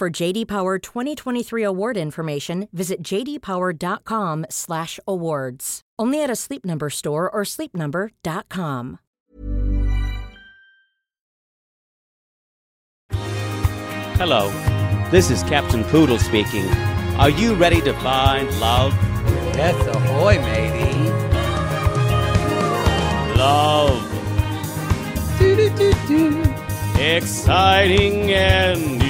For JD Power 2023 award information, visit jdpower.com/awards. Only at a Sleep Number store or sleepnumber.com. Hello, this is Captain Poodle speaking. Are you ready to find love? Yes, ahoy, matey. Love. Exciting and new.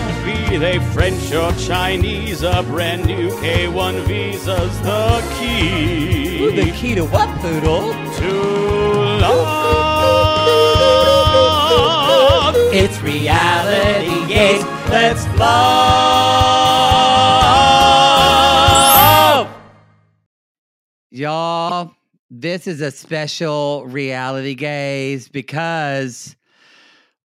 Be they French or Chinese, a brand new K1 visa's the key. Ooh, the key to what, Poodle? to love. It's Reality Gays. Let's love. Y'all, this is a special Reality Gays because,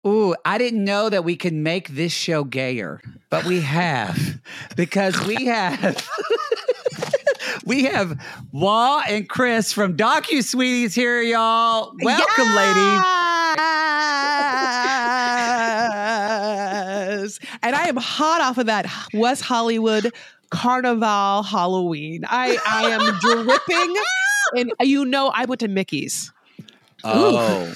ooh, I didn't know that we could make this show gayer, but we have because we have. We have Wah and Chris from Docusweeties here, y'all. Welcome, ladies. Yes. And I am hot off of that West Hollywood Carnival Halloween. I, I am dripping. And you know, I went to Mickey's. Oh. Ooh.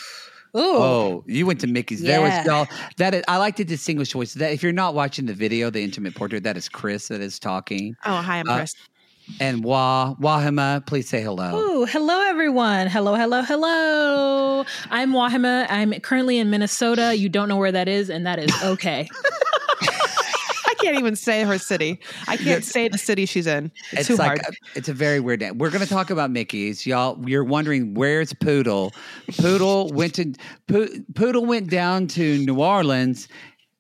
Oh, you went to Mickey's. There was Yeah. y'all. That is, I like to distinguish voices. That if you're not watching the video, the intimate portrait, that is Chris that is talking. Oh, hi, I'm Uh, Chris. And Wah Wahima, please say hello. Ooh, hello everyone. Hello, hello, hello. I'm Wahima. I'm currently in Minnesota. You don't know where that is, and that is okay. I can't even say her city. I can't say the city she's in. It's, too like hard. a- it's a very weird name. We're going to talk about Mickey's, y'all. You're wondering where's Poodle? Poodle went to Po- Poodle went down to New Orleans.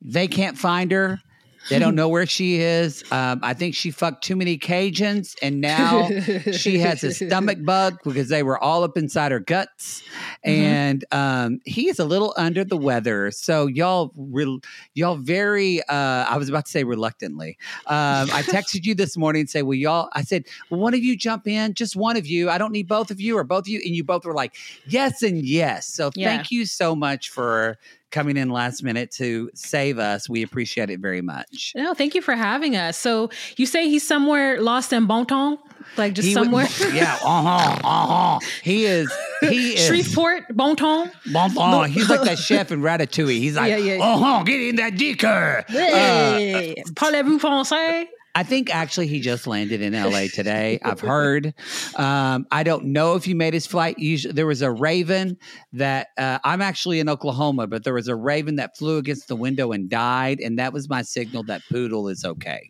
They can't find her. They don't know where she is. Um, I think she fucked too many Cajuns, and now she has a stomach bug because they were all up inside her guts. And um, he is a little under the weather. So y'all, re- y'all very. Uh, I was about to say reluctantly. Um, I texted you this morning and say, "Well, y'all." I said, "Well, one of you jump in, just one of you. I don't need both of you or both of you." And you both were like, "Yes and yes." So Yeah. thank you so much for coming in last minute to save us. We appreciate it very much. no, thank you for having us. So you say he's somewhere lost in Bon Temps, like just He would- somewhere. yeah, uh huh, uh huh. He is. He is. Shreveport, Bon Temps. Bon, bon. He's like that chef in Ratatouille. He's like, Yeah, yeah. uh huh, get in that dicker. Uh, parlez-vous français? I think actually he just landed in LA today. I've heard. Um, I don't know if he made his flight. Usually, there was a raven that uh, I'm actually in Oklahoma, but there was a raven that flew against the window and died, and that was my signal that Poodle is okay.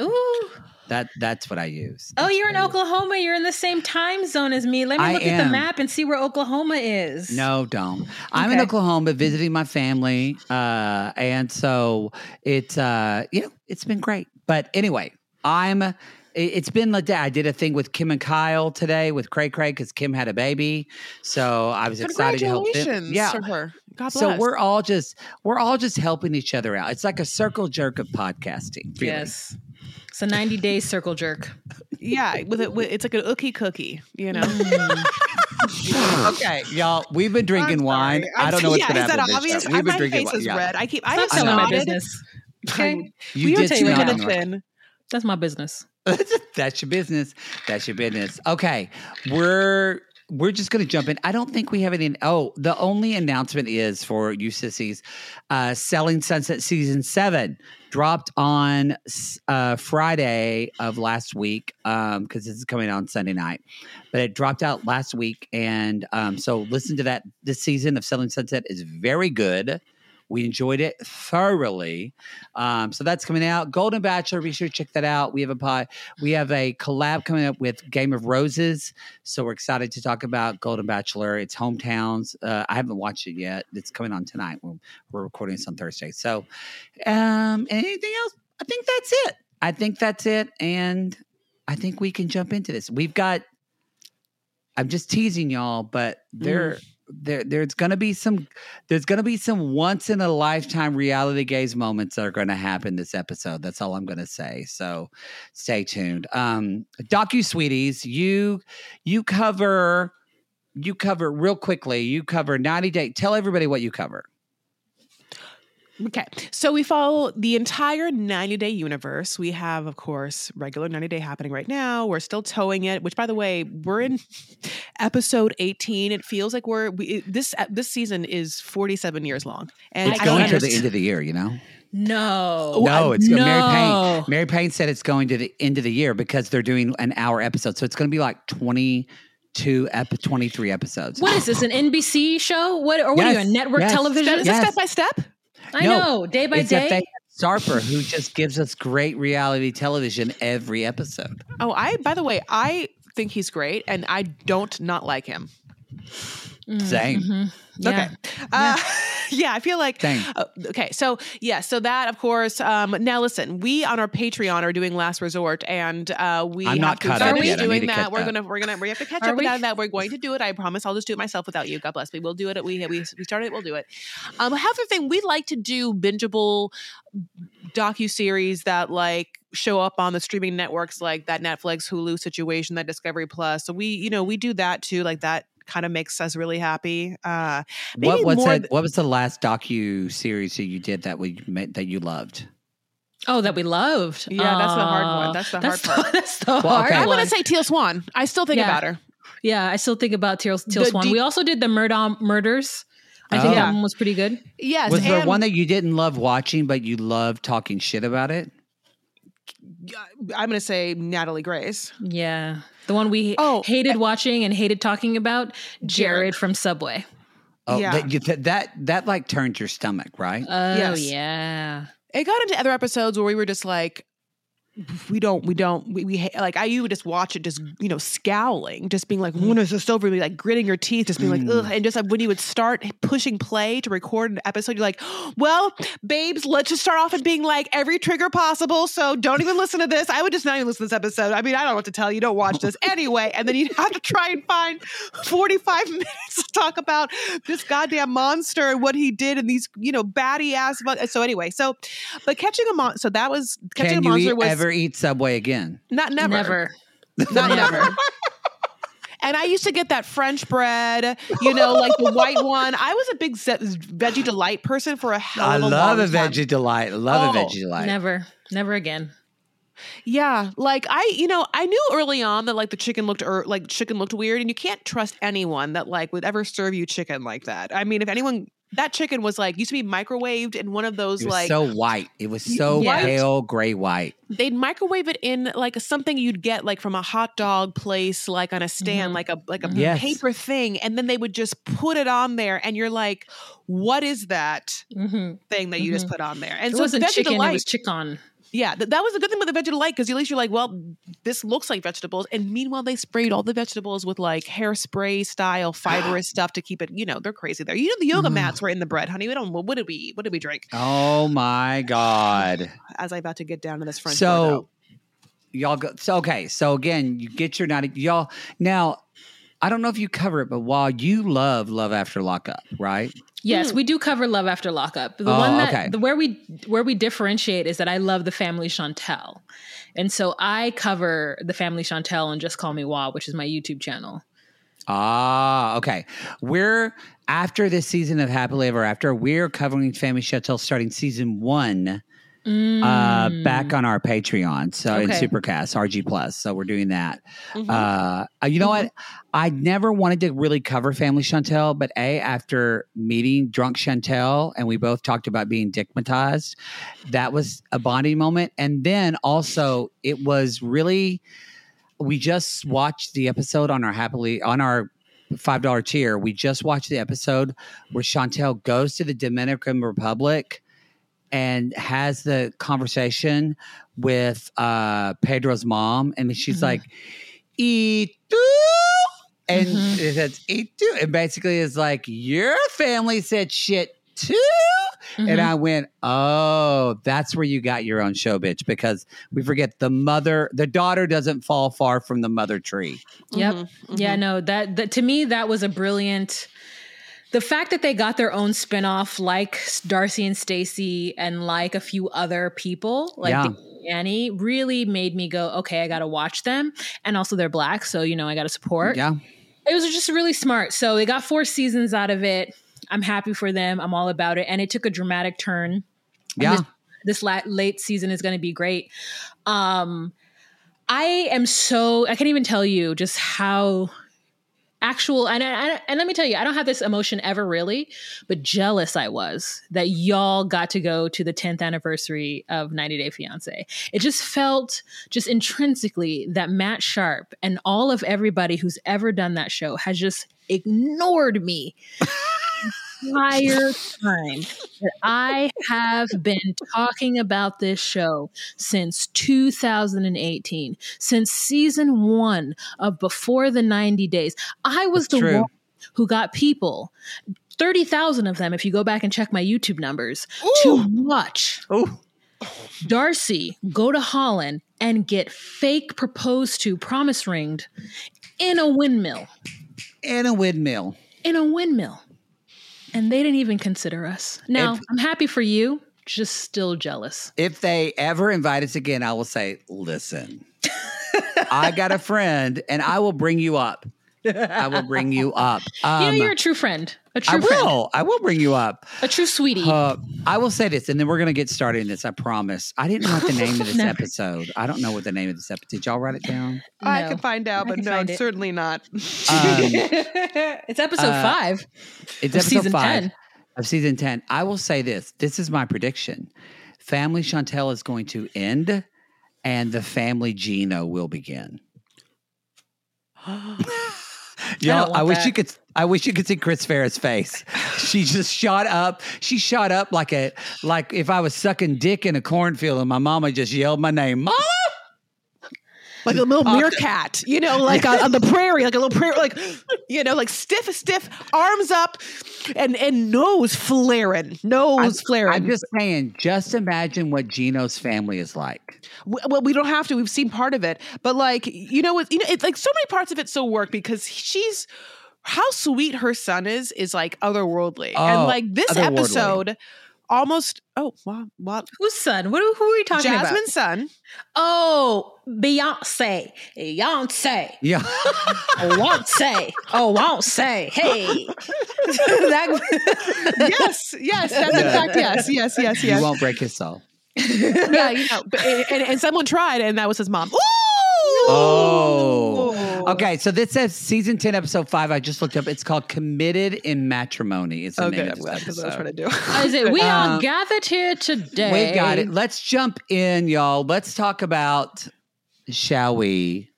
Ooh. That that's what I use. Oh, you're in what use. Oklahoma. You're in the same time zone as me. Let me I look at the map and see where Oklahoma is. No, don't. I'm in Okay. Oklahoma visiting my family, uh, and so it's uh, you know it's been great. But anyway, I'm. it- It's been the day. I did a thing with Kim and Kyle today with Cray Cray because Kim had a baby, so I was excited to help them. Congratulations Yeah. to her. God bless. So we're all just we're all just helping each other out. It's like a circle jerk of podcasting. really. Yes. It's a 90 day circle jerk. Yeah, with it, with, it's like an ookie cookie. You know. okay, y'all. We've been drinking I'm wine. sorry. I don't know what's yeah, gonna is happen. that this obvious? show. We've been My drinking face wine. is Yeah. red. I keep. I Stop have telling my business. Okay. You we were did taking sit it down. thin. That's my business. That's your business. That's your business. Okay, we're we're just going to jump in. I don't think we have any. Oh, the only announcement is for you sissies, uh, Selling Sunset season seven dropped on uh, Friday of last week because this is coming on Sunday night, but it dropped out last week, and um, so listen to that. This season of Selling Sunset is very good. We enjoyed it thoroughly. Um, so that's coming out. Golden Bachelor, be sure to check that out. We have a pod, we have a collab coming up with Game of Roses. So we're excited to talk about Golden Bachelor. It's hometowns. Uh, I haven't watched it yet. It's coming on tonight. We're, we're recording this on Thursday. So um, anything else? I think that's it. I think that's it. And I think we can jump into this. We've got I'm just teasing y'all, but there there there's gonna be some there's gonna be some once in a lifetime Reality Gays moments that are gonna happen this episode. That's all I'm gonna say. So stay tuned. Um Docusweeties, you you cover you cover real quickly, you cover 90 day. Tell everybody what you cover. Okay. So we follow the entire 90 day universe. We have, of course, regular 90 day happening right now. We're still towing it, which by the way, we're in episode 18. It feels like we're we, this uh, this season is 47 years long. And It's I going to the end of the year, you know? No. No, uh, it's no. Mary Payne. Mary Payne said it's going to the end of the year because they're doing an hour episode. So it's going to be like 22, ep- 23 episodes. What is this? An NBC show? What or what are you? A network yes. television? Is Yes. this step by step? I No, know. Day by it's day. they Sarper, who just gives us great reality television every episode. Oh, I by the way, I think he's great and I don't not like him. Same. Mhm. Yeah. Okay. Uh, yeah, I feel like. Uh, okay, so yeah, so that of course. Um, now listen, we on our Patreon are doing Last Resort, and uh, we I'm have not to finish yet. Doing to that. We're gonna we're gonna we have to catch Are up we? with that. We're going to do it. I promise. I'll just do it myself without you. God bless me. We'll do it. We we we started. it, We'll do it. Um, another thing we like to do bingeable docu series that like show up on the streaming networks like that Netflix, Hulu situation, that Discovery Plus. So we you know we do that too. Like that kind of makes us really happy. Uh, What, what's more that, th- what was the last docu series that you did that we that you loved? Oh, that we loved. Yeah, that's the hard one. Uh, That's the that's hard part. That's the Well, hard okay. I'm one. gonna say Teal Swan. I still think Yeah. about her. yeah, I still think about Teal, Teal The Swan. deep- we also did the Murdaugh Murders. I think Oh. that one was pretty good. Yes, Was there and one that you didn't love watching, but you loved talking shit about it? I'm gonna say Natalie Grace. Yeah, the one we Oh, hated eh, watching and hated talking about. Jared from Subway. Oh, Yeah. that, that that that like turned your stomach, right? Oh Yes. yeah. It got into other episodes where we were just like, we don't, we don't, we, we like I you would just watch it, just you know, scowling, just being like, when is this over? Be like gritting your teeth, just being like, mm. ugh, and just like when you would start pushing play to record an episode, you're like, well, babes, let's just start off and being like every trigger possible. So don't even listen to this. I would just not even listen to this episode. I mean, I don't know what to tell you. Don't watch this anyway. And then you'd have to try and find 45 minutes to talk about this goddamn monster and what he did and these, you know, baddie ass. So anyway, so but catching a monster. So that was catching Can a monster was ever eat Subway again? not never, Never. not never. And I used to get that French bread, you know, like the white one. I was a big ze- veggie delight person for a hell I of a love a long time. veggie delight. I love a Oh, veggie delight. Never. Never again. Yeah, like I, you know, I knew early on that like the chicken looked er, like chicken looked weird, and you can't trust anyone that like would ever serve you chicken like that. I mean, if anyone that chicken was like used to be microwaved in one of those It was like so white. It was so Yeah. pale gray white. they'd microwave it in like something you'd get like from a hot dog place, like on a stand, Mhm. like a like a Yes. paper thing, and then they would just put it on there, and you're like, what is that hmm thing that you just put on there? And It so wasn't veggie chicken. delight, It was chicken. Yeah, th- that was a good thing with the vegetable delight because at least you're like, well, this looks like vegetables, and meanwhile they sprayed all the vegetables with like hairspray style fibrous stuff to keep it. You know, they're crazy there. You know, the yoga Mm. mats were in the bread, honey. We don't. What did we eat? What did we drink? Oh my God. As I about to get down to this French. So y'all go so okay. So again, you get your ninety y'all now I don't know if you cover it, but while you love Love After Lockup, right? Yes, we do cover Love After Lockup. The Oh, one that okay. the where we where we differentiate is that I love the family Chantel. And so I cover the family Chantel and Just Call Me Wah, which is my YouTube channel. Ah, okay. We're after this season of Happily Ever After, we're covering Family Chantel starting season one uh back on our Patreon. So in Mm. Supercast, RG Plus. So we're doing that. Mhm. Uh uh, you know what? I never wanted to really cover Family Chantel, but A, after meeting drunk Chantel and we both talked about being dickmatized, that was a bonding moment. And then also it was really we just watched the episode on our happily on our five dollar tier. We just watched the episode where Chantel goes to the Dominican Republic and has the conversation with uh Pedro's mom, and she's Mhm. like, "Eat." And Mhm. it says eat too. And basically is like, your family said shit too. And Mhm. I went, oh, that's where you got your own show, bitch, because we forget the mother, the daughter doesn't fall far from the mother tree. Yep. Mhm, Yeah, mhm. no, that, that to me that was a brilliant the fact that they got their own spinoff like Darcy and Stacy and like a few other people like Yeah. Annie really made me go, okay, I got to watch them. And also they're black, so you know I got to support. Yeah. It was just really smart. So they got four seasons out of it. I'm happy for them. I'm all about it. And it took a dramatic turn. Yeah. This, this la- late season is going to be great. Um, I am so I can't even tell you just how actual and, and and let me tell you, I don't have this emotion ever really, but jealous I was that y'all got to go to the 10th anniversary of 90 Day Fiance. It just felt just intrinsically that Matt Sharp and all of everybody who's ever done that show has just ignored me entire time that I have been talking about this show since 2018, since season one of Before the 90 Days. I was That's the true. one who got people. 30,000 of them, if you go back and check my YouTube numbers, to watch Oh, Darcy go to Holland and get fake proposed to, promise ringed in a windmill. in a windmill. In a windmill. And they didn't even consider us. Now, If- I'm happy for you, just still jealous. If they ever invite us again, I will say, listen, I got a friend and I will bring you up. I will bring you up. you know, Um, you're a true friend, a true I friend, will. I will bring you up. a true sweetie. Uh, I will say this, and then we're going to get started in this. I promise. I didn't write the name of this Never. episode. I don't know what the name of this episode. Did y'all write it down? I can find out, but no, find certainly not. Um, it's episode uh, five it's episode season five 10. of season ten. I will say this. This is my prediction. Family Chantel is going to end, and the family Gino will begin. Y'all, want I, wish that. you could. I wish you could see Chris Farah's face. She just shot up. She shot up like a like if I was sucking dick in a cornfield and my mama just yelled my name, Mama. Like a little Oh, meerkat, you know, like on, on the prairie, like a little prairie, like you know, like stiff, stiff, arms up, and and nose flaring, nose flaring. I'm just saying. Just imagine what Gino's family is like. Well, we don't have to. We've seen part of it, but like you know, you know, it's like so many parts of it still work because she's how sweet her son is is like otherworldly, and Oh, like this episode almost. Oh, wow, what? Whose son? What, who are we talking about? Jasmine's son. Oh, Beyonce. Beyonce. Yeah. Beyonce. Oh, won't say. Hey. that, yes, yes, that's in fact yes, yes, yes, You yes. won't break his soul. yeah, you know, but, and, and someone tried, and that was his mom. Ooh! Oh. Okay, so this says season 10, episode 5. I just looked up. It's called Committed in Matrimony. It's the Okay, name I'm of this glad because I was trying to do. is it? We Uh, are gathered here today. We got it. Let's jump in, y'all. Let's talk about, shall we,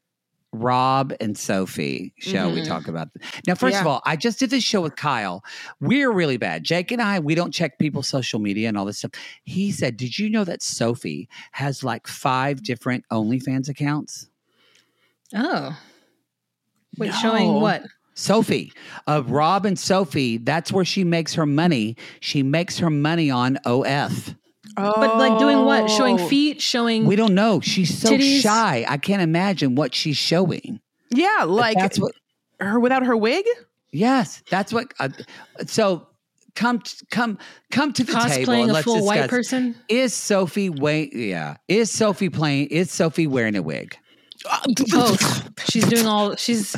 Rob and Sophie. Shall we Mhm. talk about them? Now, first of all, I just did this show with Kyle. We're really bad. Jake and I, we don't check people's social media and all this stuff. He said, Did you know that Sophie has like five different OnlyFans accounts? Oh. Wait, No. showing what? Sophie, uh, Rob and Sophie, that's where she makes her money. She makes her money on OF. Oh. But like doing what? Showing Oh. feet, showing We don't know. She's so Titties. shy. I can't imagine what she's showing. Yeah, But like that's what her without her wig. Yes, that's what. Uh, so come come come to the table. Cosplaying and a let's full white person. Is Sophie wait? Yeah, is Sophie playing? Is Sophie wearing a wig? Both. she's doing all. She's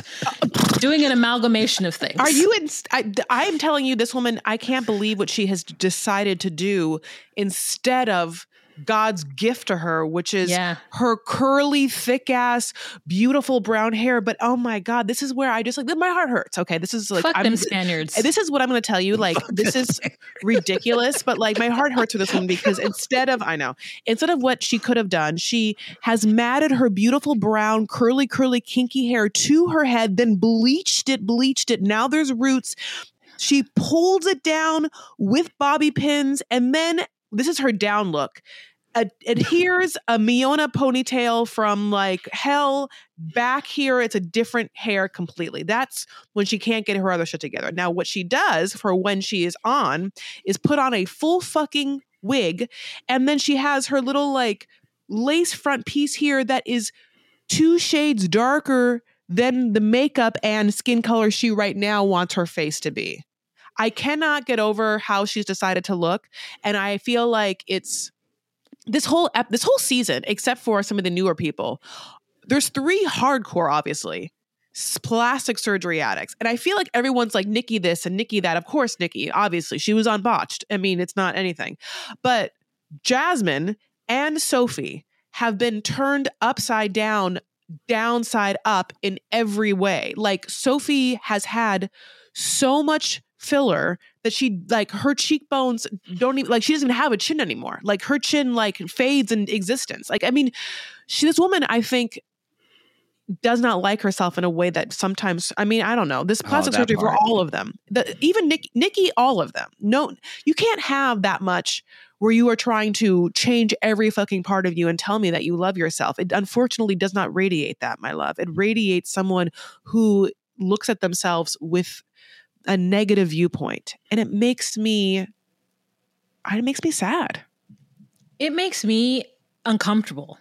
doing an amalgamation of things. Are you in? I, I am telling you, this woman. I can't believe what she has decided to do instead of God's gift to her, which is Yeah. her curly, thick ass, beautiful brown hair. But oh my God, this is where I just like my heart hurts. Okay, this is like Fuck I'm, them Spaniards. This is what I'm going to tell you. Like, this is ridiculous, but like my heart hurts for this one because instead of, I know, instead of what she could have done, she has matted her beautiful brown, curly, curly, kinky hair to her head, then bleached it, bleached it. Now there's roots. She pulls it down with bobby pins, and then this is her down look. Ad- adheres a Miona ponytail from like hell back here. It's a different hair completely. That's when she can't get her other shit together. Now, what she does for when she is on is put on a full fucking wig, and then she has her little like lace front piece here that is two shades darker than the makeup and skin color she right now wants her face to be. I cannot get over how she's decided to look, and I feel like it's this whole ep- this whole season, except for some of the newer people. There's three hardcore, obviously, plastic surgery addicts, and I feel like everyone's like Nikki this and Nikki that. Of course, Nikki, obviously, she was on botched. I mean, it's not anything, but Jasmine and Sophie have been turned upside down, downside up in every way. Like Sophie has had so much filler that she like her cheekbones don't even like she doesn't even have a chin anymore. Like her chin like fades in existence. Like I mean, she this woman I think does not like herself in a way that sometimes I mean I don't know. This oh, plastic Oh, surgery for all of them. The even Nick, Nikki all of them. No you can't have that much where you are trying to change every fucking part of you and tell me that you love yourself. It unfortunately does not radiate that my love. It radiates someone who looks at themselves with a negative viewpoint and it makes me it makes me sad it makes me uncomfortable.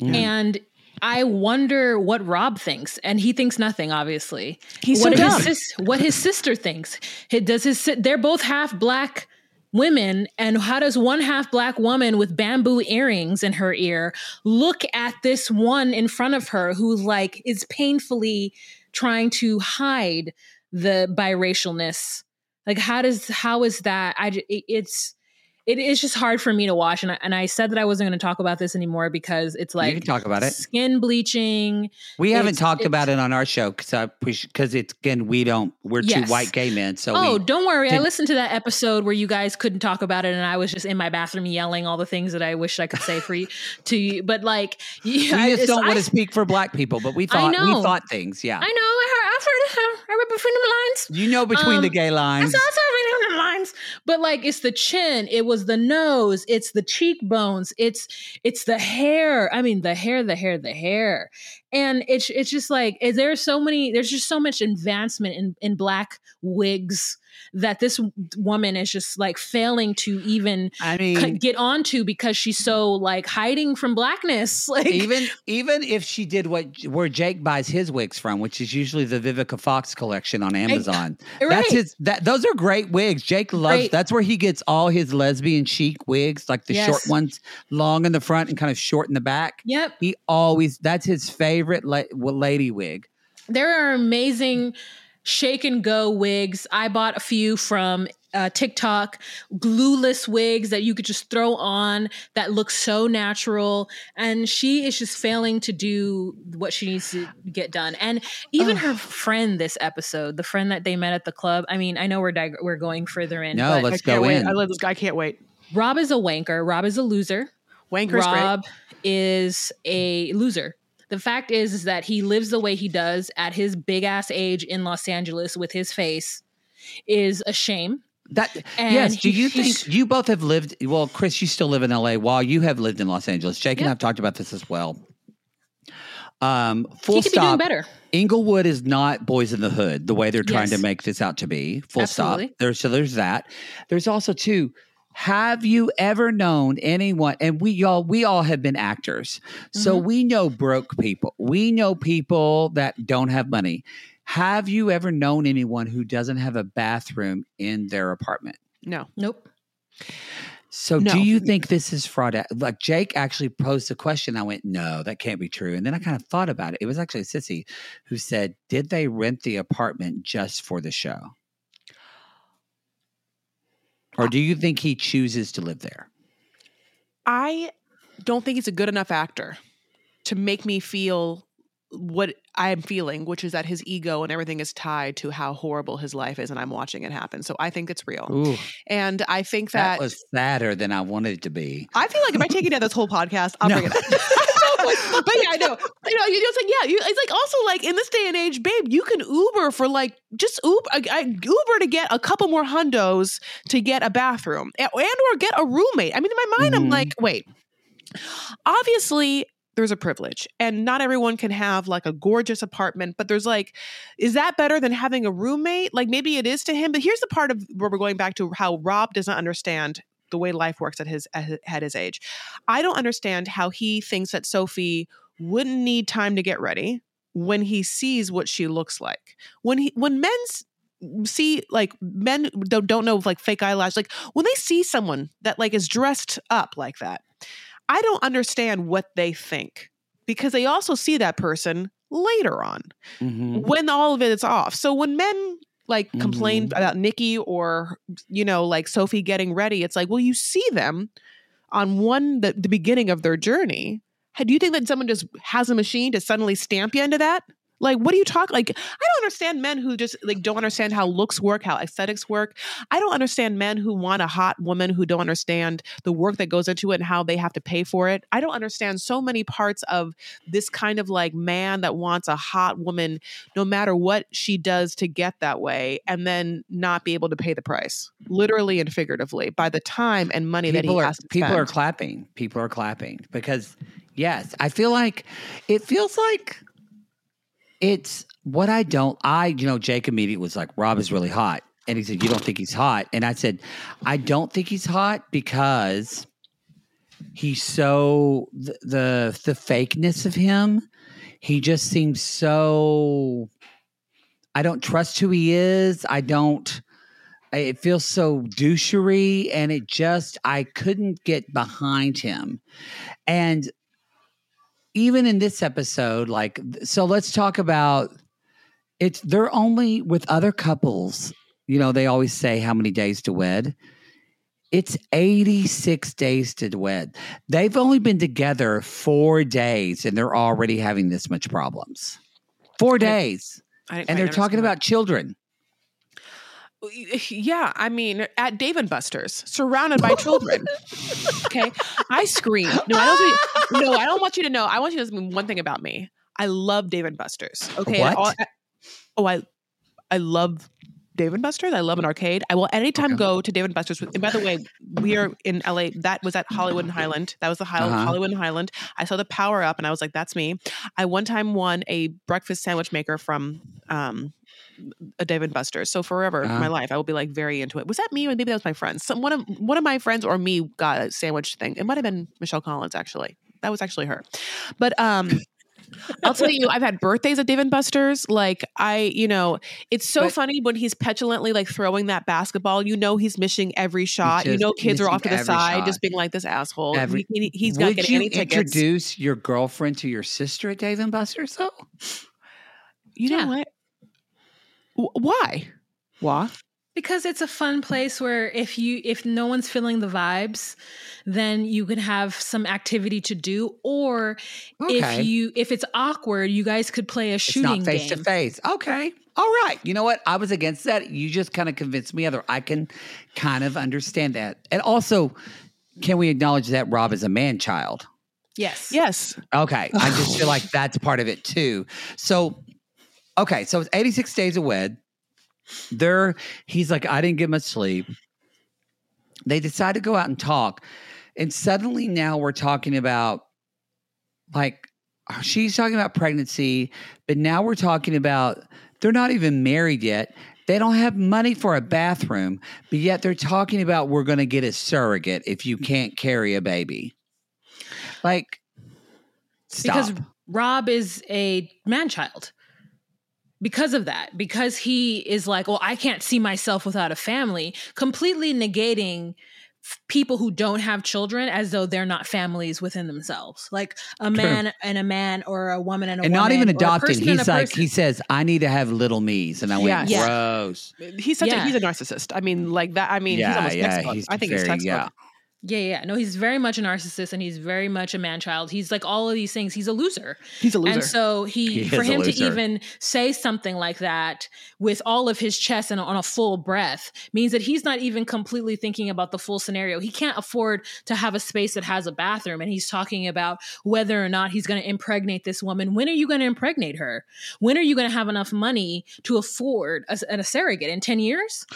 Mm. And I wonder what Rob thinks, and he thinks nothing. Obviously, He's what so his sis- what his sister thinks. He, does his si- they're both half black women, and how does one half black woman with bamboo earrings in her ear look at this one in front of her who like is painfully trying to hide the biracialness? Like, how does how is that? i it- it's. It is just hard for me to watch, and I, and I said that I wasn't going to talk about this anymore because it's like you can talk about it. skin bleaching. We haven't talked about it on our show because because it's again we don't we're Yes. two white gay men. So oh, we, don't worry. I listened to that episode where you guys couldn't talk about it, and I was just in my bathroom yelling all the things that I wish I could say for you to you. But like, yeah, we just it's- don't want to speak for black people, but we thought we thought things. Yeah, I know. I heard. I've heard. I read between the lines. you know between the Um, gay I lines. saw, I saw between the lines. But like, it's the chin. It was the nose. It's the cheekbones. It's it's the hair. I mean, the hair, the hair, the hair. And it's it's just like eh, there's so many. There's just so much advancement in in black wigs that this woman is just like failing to even I c- mean, get onto because she's so like hiding from blackness. Like even even if she did what where Jake buys his wigs from, which is usually the Vivica Fox collection on Amazon. right. That's his. That those are great wigs. Jake loves. Great. That's where he gets all his lesbian chic wigs, like the short ones, long in the front and kind of short in the back. Yep. He always. That's his favorite la- lady wig. There are amazing shake and go wigs. I bought a few from uh, TikTok, glueless wigs that you could just throw on that look so natural. And she is just failing to do what she needs to get done. And even her friend this episode, the friend that they met at the club. I mean, I know we're dig- we're going further in. No, but let's I can't go wait in. I love this guy I can't wait Rob is a wanker. Rob is a loser. Wanker's great Rob is a loser. The fact is, is that he lives the way he does at his big ass age in Los Angeles with his face is a shame. That And yes. Do you think you both have lived? Well, Chris, you still live in L.A. while you have lived in Los Angeles. Jake and I've talked about this as well. Um, full he could be doing stop. better. Inglewood is not Boys in the Hood the way they're trying to make this out to be. Full Absolutely. stop. There's so there's that. There's also too. Have you ever known anyone? And we y'all we all have been actors, so Mm-hmm. we know broke people. We know people that don't have money. Have you ever known anyone who doesn't have a bathroom in their apartment? No. Nope. So No. do you think this is fraud? Like Jake actually posed a question. I went, no, that can't be true. And then I kind of thought about it. It was actually Sissy who said, did they rent the apartment just for the show? Or do you think he chooses to live there? I don't think he's a good enough actor to make me feel what I'm feeling, which is that his ego and everything is tied to how horrible his life is, and I'm watching it happen. So I think it's real, Ooh, and I think that that, was sadder than I wanted it to be. I feel like if I take you down this whole podcast, I'll No. bring it up. but yeah, I know. You know, you- know, it's like yeah, you, it's like also like in this day and age, babe, you can Uber for like just Uber, I, I, Uber to get a couple more hundos to get a bathroom and, and or get a roommate. I mean, in my mind, I'm Mhm. like, wait, obviously there's a privilege and not everyone can have like a gorgeous apartment but there's like is that better than having a roommate like maybe it is to him but here's the part of where we're going back to how rob doesn't understand the way life works at his at his- age. I don't understand how he thinks that sophie wouldn't need time to get ready when he sees what she looks like. When he when men's see like men don't, don't know like fake eyelash like when they see someone that like is dressed up like that i don't understand what they think because they also see that person later on Mhm. when all of it is off. So when men like complain Mhm. about nikki or you know like sophie getting ready it's like well you see them on one the, the beginning of their journey How- do you think that someone just has a machine to suddenly stamp you into that like what do you talk like i don't understand men who just like don't understand how looks work how aesthetics work i don't understand men who want a hot woman who don't understand the work that goes into it and how they have to pay for it i don't understand so many parts of this kind of like man that wants a hot woman no matter what she does to get that way and then not be able to pay the price literally and figuratively by the time and money that he people are has to people spend. are clapping. People are clapping because yes, I feel like it feels like it's what I don't. I you know Jake immediately was like Rob is really hot, and he said you don't think he's hot, and I said I don't think he's hot because he's so the the, the fakeness of him. He just seems so. I don't trust who he is. I don't it feels so douchery and it just i couldn't get behind him and even in this episode like so let's talk about it's they're only with other couples you know they always say how many days to wed. It's 86 days to wed. They've only been together four days and they're already having this much problems. Four days. I didn't and they're talking about children. that. yeah i mean at dave and buster's surrounded by children. Okay? I scream. No i don't want you, no i don't want you to know. I want you to know one thing about me. I love dave and buster's. Okay? All- oh i i love Dave and Buster's. I love an arcade. I will anytime Okay. go to Dave and Buster's. With, and by the way, we are in LA. That was at Hollywood and Highland. That was the High- Uh-huh. Hollywood and Highland. I saw the power up, and I was like, "That's me." I one time won a breakfast sandwich maker from um, a Dave and Buster's. So forever, Uh-huh. my life, I will be like very into it. Was that me, or maybe that was my friends? Some one of one of my friends or me got a sandwich thing. It might have been Michelle Collins, actually. That was actually her. But um, I'll tell you, I've had birthdays at Dave and Buster's. Like I, you know, it's so But- funny when he's petulantly like throwing that basketball. You know, he's missing every shot. You know, kids are off to the side, shot. just being like this asshole. Every- he, he, has Would getting you any tickets. introduce your girlfriend to your sister at Dave and Buster's though? you know what? Wh- Why? Why? Because it's a fun place where if you if no one's feeling the vibes then you can have some activity to do or Okay. if you if it's awkward you guys could play a shooting not face to game face. Okay. All right. You know what? I was against that. You just kind of convinced me other. I can kind of understand that. And also, can we acknowledge that Rob is a man child? yes Yes. Okay. I just feel like that's part of it too. So, okay. So it's 86 days of wed. There, he's like, I didn't get much sleep. They decide to go out and talk. And suddenly now we're talking about like, she's talking about pregnancy, but now we're talking about they're not even married yet. They don't have money for a bathroom, but yet they're talking about we're going to get a surrogate if you can't carry a baby. Like, stop. because rob is a man child because of that, because he is like, well, I can't see myself without a family, completely negating people who don't have children as though they're not families within themselves. Like a man and a man or a woman and a woman. and woman. not even adopted. He's like person. he says, "I need to have little me's," and I went, Yes. "Gross." He's such Yeah. a he's a narcissist. I mean, like that. I mean, he's Yeah, almost yeah, textbook. he's I think he's very- textbook. yeah. Yeah, yeah. No, he's very much a narcissist and he's very much a man child. He's like all of these things. He's a loser. He's a loser. And so he, He for him to even say something like that with all of his chest and on a full breath means that he's not even completely thinking about the full scenario. He can't afford to have a space that has a bathroom. And he's talking about whether or not he's going to impregnate this woman. When are you going to impregnate her? When are you going to have enough money to afford a, a surrogate in 10 years?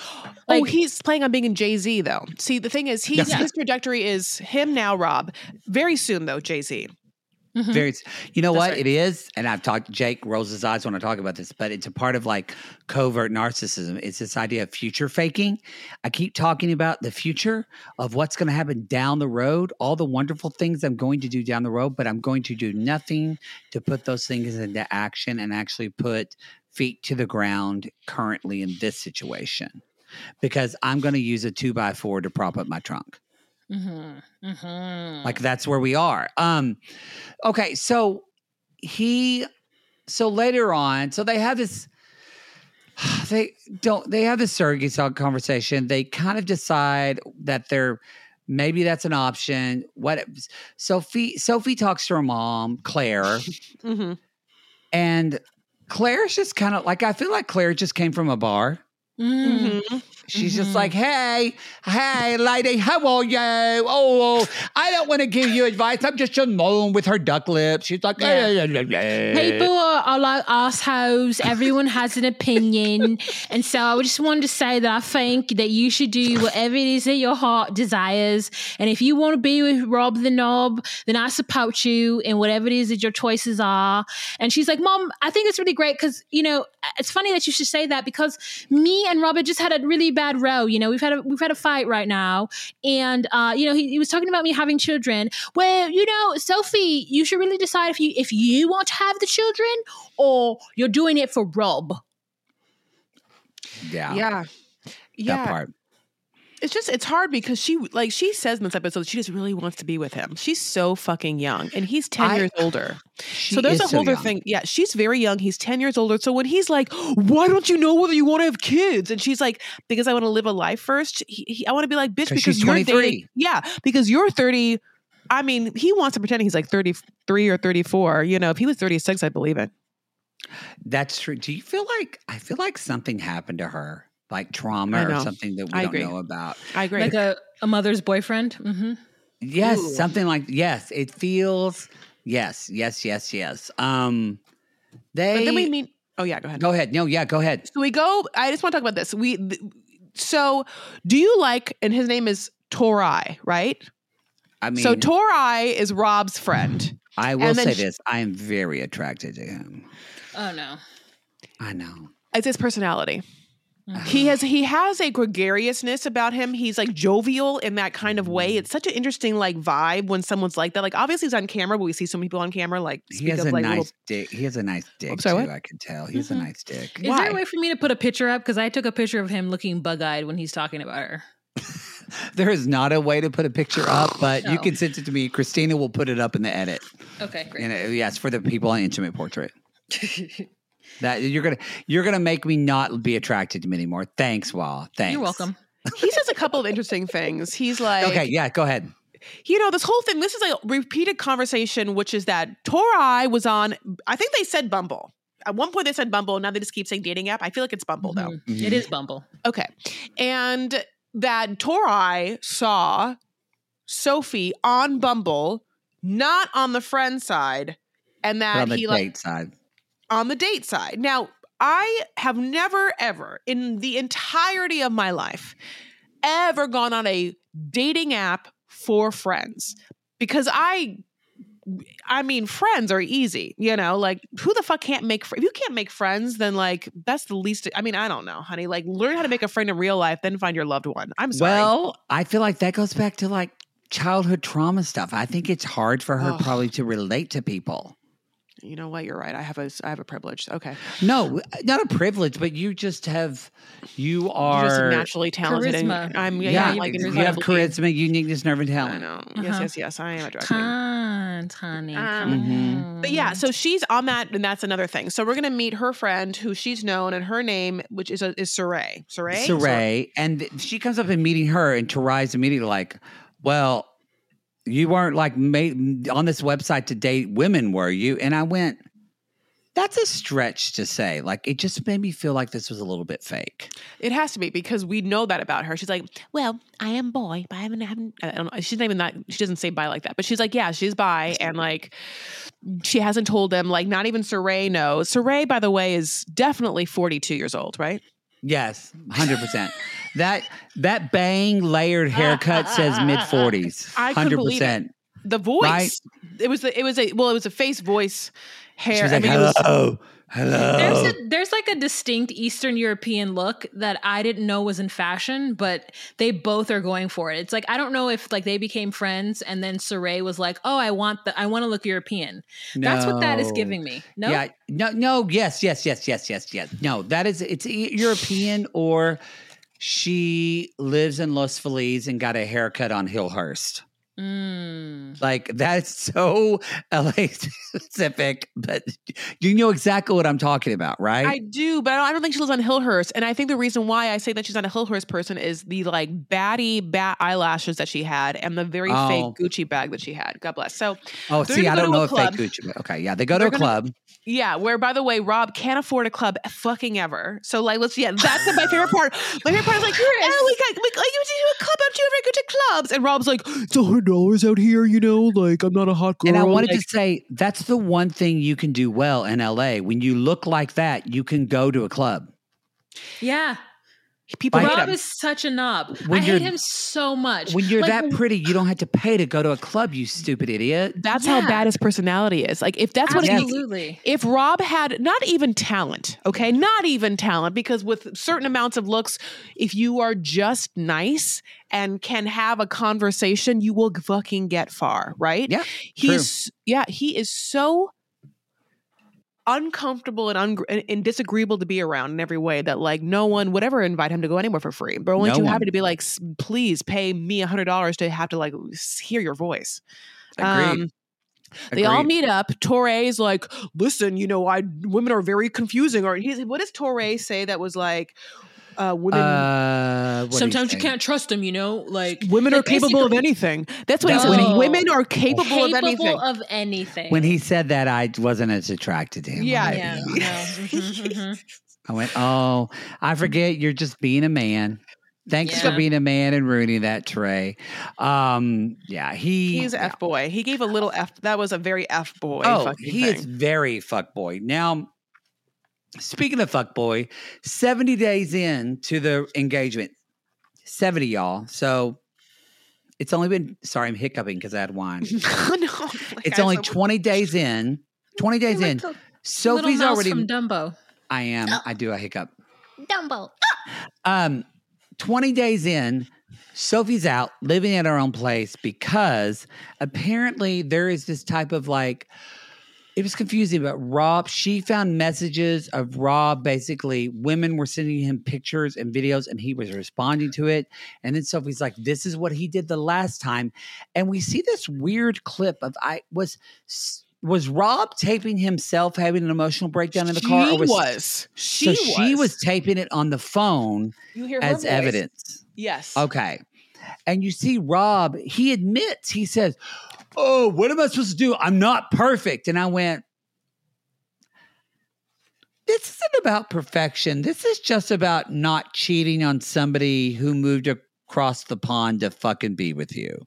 oh, he's playing on being in Jay Z though. See, the thing is, he's Yeah. his trajectory is him now, Rob. Very soon though, Jay Z. Mhm. Very, you know That's what right. it is, and I've talked. Jake rolls his eyes when I talk about this, but it's a part of like covert narcissism. It's this idea of future faking. I keep talking about the future of what's going to happen down the road, all the wonderful things I'm going to do down the road, but I'm going to do nothing to put those things into action and actually put feet to the ground currently in this situation because I'm going to use a two by four to prop up my trunk. Mhm. Mhm. Like that's where we are. Um okay, so he so later on, so they have this they don't they have this surrogate dog conversation. They kind of decide that they're maybe that's an option. What Sophie Sophie talks to her mom, Claire, Mm-hmm. and Claire's just kind of like I feel like Claire just came from a bar. Mm. Mm-hmm. She's Mhm. just like, hey, hey, lady, how are you? Oh, I don't want to give you advice. I'm just alone with her duck lips. She's like, Yeah. "Eh, eh, eh, eh." People are, are like assholes. Everyone has an opinion. And so I just wanted to say that I think that you should do whatever it is that your heart desires. And if you want to be with Rob the Knob, then I support you in whatever it is that your choices are. And she's like, Mom, I think it's really great because, you know, it's funny that you should say that because me and Robert just had a really bad row. You know, we've had a we've had a fight right now. And uh, you know, he, he was talking about me having children. Well, you know, Sophie, you should really decide if you if you want to have the children or you're doing it for Rob. yeah, Yeah. that Yeah. part. It's just it's hard because she like she says in this episode she just really wants to be with him. She's so fucking young and he's 10 I- years older. So there's a whole other thing. Yeah, she's very young. He's 10 years older. So when he's like, "Why don't you know whether you want to have kids?" and she's like, "Because I want to live a life first. He, he, I want to be like, bitch, because you're 23. dating- Yeah, because you're 30 I mean, he wants to pretend he's like 33 or 34. You know, if he was 36, I believe it. That's true. Do you feel like I feel like something happened to her, like trauma or something that we don't know about? I agree. Like a, a mother's boyfriend. hmm Yes, Ooh. something like yes. It feels yes, yes, yes, yes. Um, they but then we mean. Oh yeah, go ahead. go ahead. No, yeah, go ahead. So we go. I just want to talk about this. We. Th- so, do you like? And his name is Torai, right? I mean, so Torai is Rob's friend. I will say sh- this: I am very attracted to him. Oh no. I know. It's his personality. Mhm. He has he has a gregariousness about him. He's like jovial in that kind of way. It's such an interesting like vibe when someone's like that. Like obviously he's on camera, but we see some people on camera like He speak has of a like nice little. dick. He has a nice dick sorry, too. what? I can tell. he's has Mhm. a nice dick. Is Why? there a way for me to put a picture up? Because I took a picture of him looking bug eyed when he's talking about her. There is not a way to put a picture up, but you can send it to me. Christina will put it up in the edit. Okay, great. And uh, yes, for the people on Intimate Portrait. That you're gonna you're gonna make me not be attracted to him anymore. Thanks, Wah. Thanks. You're welcome. He says a couple of interesting things. He's like, Okay, yeah, go ahead. you know, this whole thing. This is a repeated conversation, which is that Torai was on. I think they said Bumble. At one point they said Bumble. Now they just keep saying dating app. I feel like it's Bumble though. Mhm. Mhm. It is Bumble. Okay. And that Torai saw Sophie on Bumble, not on the friend side, and that on the he date like side. On the date side. Now, I have never ever in the entirety of my life ever gone on a dating app for friends because I I mean, friends are easy, you know. Like, who the fuck can't make? Fr- if you can't make friends, then like that's the least. I mean, I don't know, honey. Like, learn how to make a friend in real life, then find your loved one. I'm sorry. Well, I feel like that goes back to like childhood trauma stuff. I think it's hard for her probably to relate to people. You know what? You're right. I have a I have a privilege. Okay, No, not a privilege, but you just have, you you're just naturally talented. and Charisma. I'm yeah, yeah, yeah, like you have charisma, uniqueness, nerve, and I talent. know. Yes, Uh-huh. yes, yes. I am a drag queen. Con, honey. Um, come But yeah, so she's on that, and that's another thing. So we're gonna meet her friend, who she's known, and her name, which is a, is Saray. Saray. Saray, and she comes up and meeting her, and Torai's immediately like, "Well, you weren't like made on this website to date women, were you?" And I went, "That's a stretch to say. Like, it just made me feel like this was a little bit fake." It has to be because we know that about her. She's like, well, I am boy, but I haven't, I haven't. I don't know. She's not even that. She doesn't say bi like that, but she's like, yeah, she's bi, and like, she hasn't told them. Like, not even Saray knows. Saray, by the way, is definitely forty-two years old, right? Yes, hundred percent. That that bang layered haircut says mid forties. I couldn't Hundred believe it. percent. The voice. Right. It was. The, it was a. Well, it was a face voice hair. She was I like, mean, it was- "Hello, hello." There's a there's like a distinct Eastern European look that I didn't know was in fashion, but they both are going for it. It's like I don't know if like they became friends and then Saray was like, "Oh, I want the I want to look European." That's what that is giving me. No, Yeah, no, no, yes, yes, yes, yes, yes, yes. No, that is it's e- European or she lives in Los Feliz and got a haircut on Hillhurst. Mm. Like that's so LA specific, but you know exactly what I'm talking about, right? I do, but I don't, I don't think she lives on Hillhurst. And I think the reason why I say that she's not a Hillhurst person is the like batty bat eyelashes that she had and the very Oh. fake Gucci bag that she had. God bless. So oh, see, I don't know if they Gucci. Okay, yeah, they go to They're a gonna- club. Yeah, where by the way, Rob can't afford a club fucking ever. So like, let's yeah, that's my favorite part. My favorite part is like, oh, we got we, like, you went to a club. Don't you ever go to clubs? And Rob's like, it's a hundred dollars out here. You know, like I'm not a hot girl. And I wanted like, to say that's the one thing you can do well in LA. When you look like that, you can go to a club. Yeah, people hate Rob him. is such a knob. When I hate him so much. When you're Like, that pretty, you don't have to pay to go to a club, you stupid idiot. That's how bad his personality is. Like if that's what he absolutely. if Rob had not even talent, okay, not even talent, because with certain amounts of looks, if you are just nice and can have a conversation, you will fucking get far, right? Yeah, He's yeah, he is so uncomfortable and, un- and disagreeable to be around in every way that like no one would ever invite him to go anywhere for free. They're only No too one. happy to be like, "S- please pay me a hundred dollars to have to like hear your voice. Agreed. Um, they all meet up. Torai is like, listen, you know, I women are very confusing. Or he's what does Torai say that was like, uh, women Uh, Sometimes you say? can't trust them, You know, like women are capable of anything. That's what he said. No. Women are capable, capable of anything. of anything. When he said that, I wasn't as attracted to him. Yeah. yeah, no. Mhm, mhm. I went, oh, I forget you're just being a man. Thanks for being a man and ruining that, Trey. Um, yeah, he. He's a f boy. He gave a little f. That was a very f boy. Oh, he thing. is very fuck boy. Now, speaking of fuck boy, 70 days in to the engagement, 70 y'all. So it's only been, sorry, I'm hiccuping because I had wine. no, like, It's I only so- 20 days in. 20 days Like in. the Sophie's already. from Dumbo. I am. I do a hiccup. Dumbo. Um, 20 days in, Sophie's out living at her own place because apparently there is this type of like, it was confusing, but Rob, she found messages of Rob basically, women were sending him pictures and videos and he was responding to it. And then Sophie's like, this is what he did the last time. And we see this weird clip of I was. Was Rob taping himself having an emotional breakdown in the car? She Or was, was. She so she was taping it on the phone You hear her as voice. evidence. Yes. Okay. And you see Rob, he admits, he says, Oh, what am I supposed to do? I'm not perfect. And I went, This isn't about perfection. This is just about not cheating on somebody who moved across the pond to fucking be with you.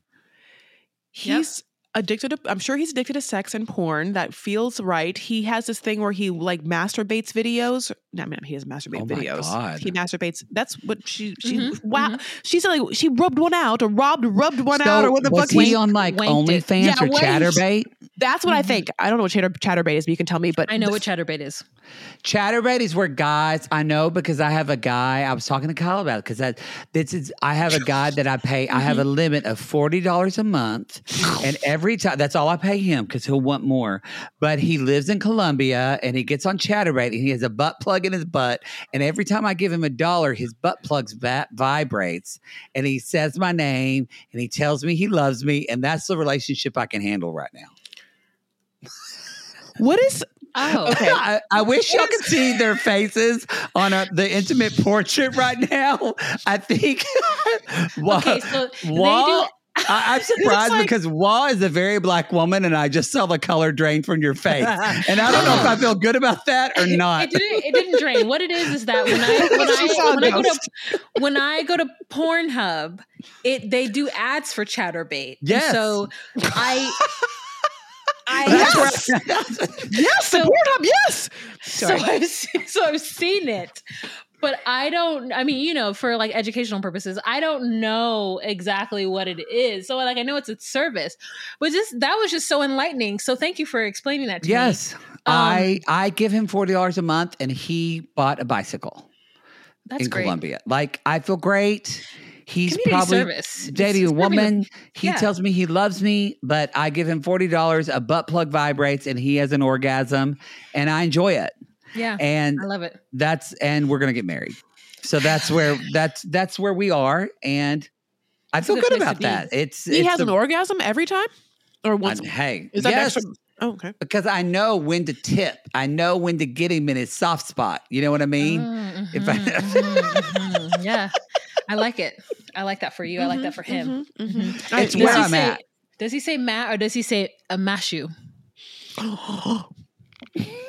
He's addicted to I'm sure he's addicted to sex and porn. That feels right. He has this thing where he like masturbates videos. No, I mean he has masturbate Oh videos. God. He masturbates. That's what she she Mhm, wow. Mm-hmm. She said like she rubbed one out or robbed rubbed one out or what the was fuck he he on like wanked it. OnlyFans Yeah, or wanked. Chaturbate? That's what I mm-hmm. think. I don't know what chatter, Chaturbate is, but you can tell me. But I know the- what Chaturbate is. Chaturbate is where guys I know because I have a guy I was talking to Kyle about because that this is I have a guy that I pay I have a mm-hmm. limit of forty dollars a month and every time that's all I pay him because he'll want more but he lives in Colombia and he gets on Chaturbate and he has a butt plug in his butt and every time I give him a dollar his butt plugs va- vibrates and he says my name and he tells me he loves me and that's the relationship I can handle right now. what is Oh, okay? I, I wish y'all could see their faces on a, the intimate portrait right now. I think. Wa- Okay, so they do- I, I'm surprised like- because Wah is a very black woman, and I just saw the color drain from your face, and I don't know if I feel good about that or not. It didn't. It didn't drain. What it is is that when I when I when I go to when I go to Pornhub, it they do ads for Chaturbate. Yes. so I. I Yes. yes, So- support him. Yes. so I've so I've seen it, but I don't. I mean, you know, for like educational purposes, I don't know exactly what it is. So like, I know it's a service, but just that was just so enlightening. So thank you for explaining that to me. yes, um, I I give him forty dollars a month, and he bought a bicycle that's in great. Colombia. Like I feel great. He's Community probably service. Dating a it's serving the- woman. He yeah. tells me he loves me, but I give him forty dollars. A butt plug vibrates, and he has an orgasm, and I enjoy it. Yeah, And I love it. that's and we're gonna get married. So that's where that's that's where we are, and I feel good good place to about that. It's He it's has the- an orgasm every time, or once. I- hey, is that yes, extra? Oh, okay. because I know when to tip. I know when to get him in his soft spot. You know what I mean? Mm, If I- mhm, mhm, mhm. yeah, I like it. I like that for you. I like that for him. It's Does where he I'm say, at. Does he say Matt or does he say a mashu?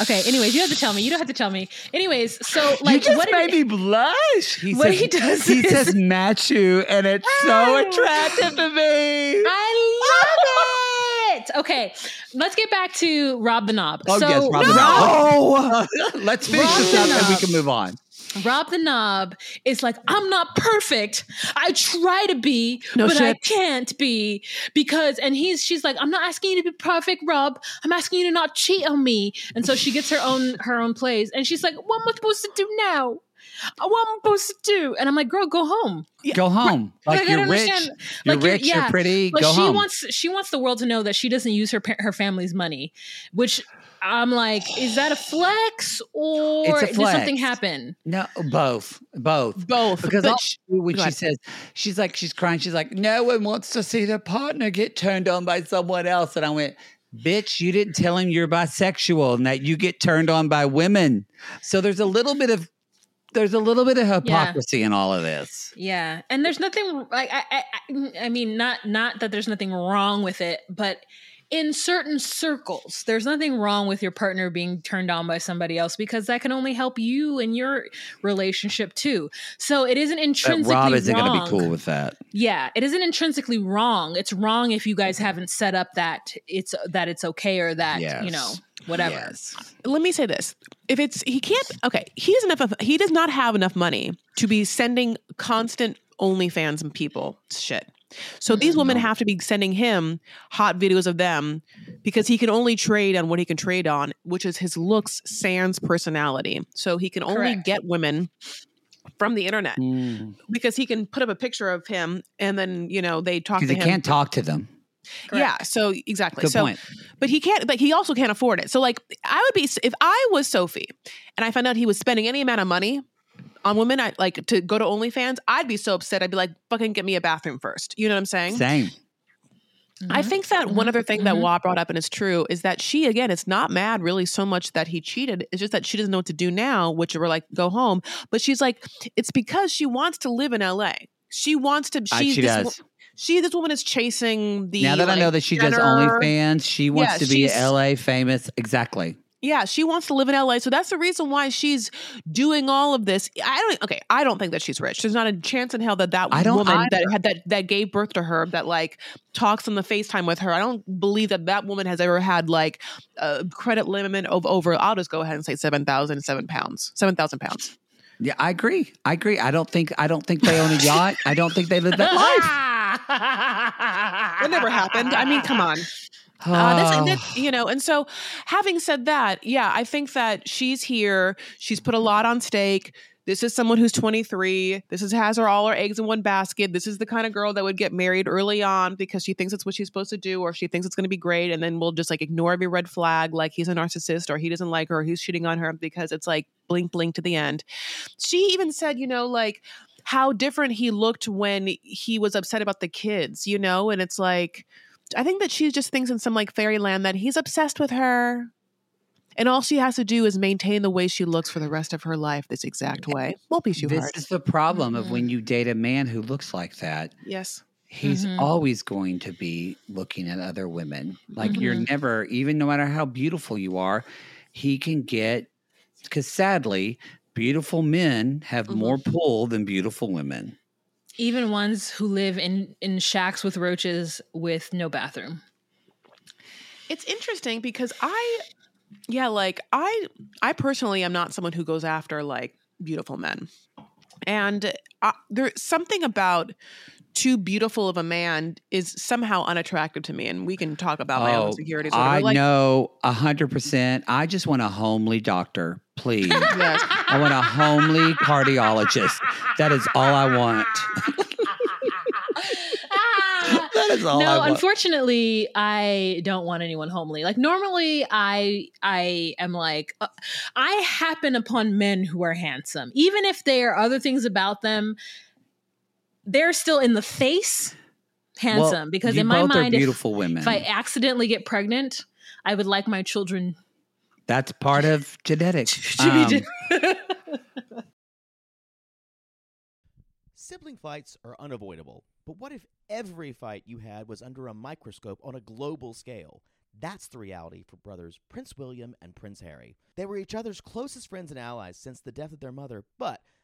Okay. Anyways, you have to tell me. You don't have to tell me. Anyways, so like you just what made did me blush. He what says, he does He is- says Machu, and it's so Oh. attractive to me. I love it. Okay, let's get back to Rob the Knob. Oh so yes, Rob the Rob, Knob. Let's finish Rob this up, and we can move on. Rob the Knob is like, I'm not perfect. I try to be, No but I can't be because. And he's, she's like, I'm not asking you to be perfect, Rob. I'm asking you to not cheat on me. And so she gets her own her own plays, and she's like, What am I supposed to do now? What am I supposed to do? And I'm like, Girl, go home. Go home. Like, Like, you're rich. understand. You're Like, you're- rich. You're pretty. But Go she home. wants she wants the world to know that she doesn't use her her family's money, which. I'm like, is that a flex or a did something happen? no, both, both. Both. Because all- when she says, she's like, she's crying. She's like, no one wants to see their partner get turned on by someone else. And I went, bitch, you didn't tell him you're bisexual and that you get turned on by women. So there's a little bit of, there's a little bit of hypocrisy in all of this. Yeah, and there's nothing like I, I, I- I mean, not not that there's nothing wrong with it, but in certain circles, there's nothing wrong with your partner being turned on by somebody else because that can only help you in your relationship too. So it isn't But intrinsically Rob isn't going wrong. to be cool with that. Yeah, it isn't intrinsically wrong. It's wrong if you guys haven't set up that it's that it's okay or that you know whatever. Yes. let me say this: if it's he can't, okay, he doesn't have enough, he does not have enough money to be sending constant OnlyFans and people shit. So these mm-hmm. women have to be sending him hot videos of them because he can only trade on what he can trade on, which is his looks, sans personality. So he can only Correct. get women from the internet Because because he can put up a picture of him and then you know they talk to he him. can't talk to them. Yeah, so exactly. Good so point. but he can't but he also can't afford it so like i would be if i was sophie and i found out he was spending any amount of money on women I, like to go to onlyfans i'd be so upset i'd be like fucking get me a bathroom first you know what i'm saying Same. i Mhm. think that one Mhm. other thing that Mhm. Wah brought up and it's true is that she again it's not mad really so much that he cheated it's just that she doesn't know what to do now which we're like go home but she's like it's because she wants to live in la she wants to Uh, she's she this, does. she this woman is chasing the now that I know that she does OnlyFans, she wants Yeah, to be LA famous. Exactly. Yeah, she wants to live in LA. So that's the reason why she's doing all of this. I don't okay, I don't think that she's rich. There's not a chance in hell that that I don't woman that had that that gave birth to her that like talks on the FaceTime with her. I don't believe that that woman has ever had like a credit limit of over I'll just go ahead and say 7,000 7 pounds. 7,000 pounds. Yeah, I agree. I agree. I don't think I don't think they own a yacht. I don't think they live that life. That never happened. I mean, come on. Uh, that's, that's, you know, and so having said that, yeah, I think that she's here. She's put a lot on stake. This is someone who's 23. This is has her all her eggs in one basket. This is the kind of girl that would get married early on because she thinks it's what she's supposed to do, or she thinks it's going to be great, and then we'll just like ignore every red flag, like he's a narcissist or he doesn't like her, or he's cheating on her because it's like blink, blink to the end. She even said, you know, like how different he looked when he was upset about the kids, you know, and it's like I think that she just thinks in some like fairyland that he's obsessed with her. And all she has to do is maintain the way she looks for the rest of her life this exact way. Won't be too this hard. is the problem Mm-hmm. of when you date a man who looks like that. yes. He's Mhm. always going to be looking at other women. Like you're Mhm. never, even no matter how beautiful you are, he can get, because sadly, beautiful men have Mhm. more pull than beautiful women. Even ones who live in in shacks with roaches with no bathroom. It's interesting because I yeah, like I I personally am not someone who goes after like beautiful men. And uh, there's something about too beautiful of a man is somehow unattractive to me and we can talk about my own insecurities or. Oh, I like know a hundred percent. I just want a homely doctor, please. yes. I want a homely cardiologist. That is all I want. that is all I no, want. unfortunately, I don't want anyone homely. Like normally, I I am like uh, I happen upon men who are handsome, even if there are other things about them. They're still in the face handsome Well, because in my both are mind, if, beautiful women. if I accidentally get pregnant, I would like my children That's part of genetics. Um, be. Sibling fights are unavoidable, but what if every fight you had was under a microscope on a global scale? That's the reality for brothers Prince William and Prince Harry. They were each other's closest friends and allies since the death of their mother, but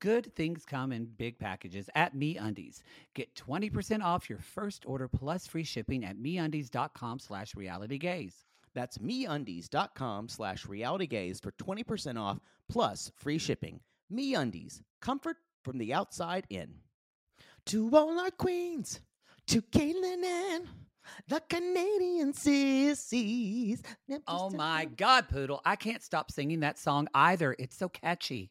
good things come in big packages at Me Undies. Get 20% off your first order plus free shipping at MeUndies.com slash realitygays. That's MeUndies.com slash realitygays for 20% off plus free shipping. Me Undies, comfort from the outside in. To all our queens, to Caitlin and the Canadian sissies. Oh my God, Poodle. I can't stop singing that song either. It's so catchy.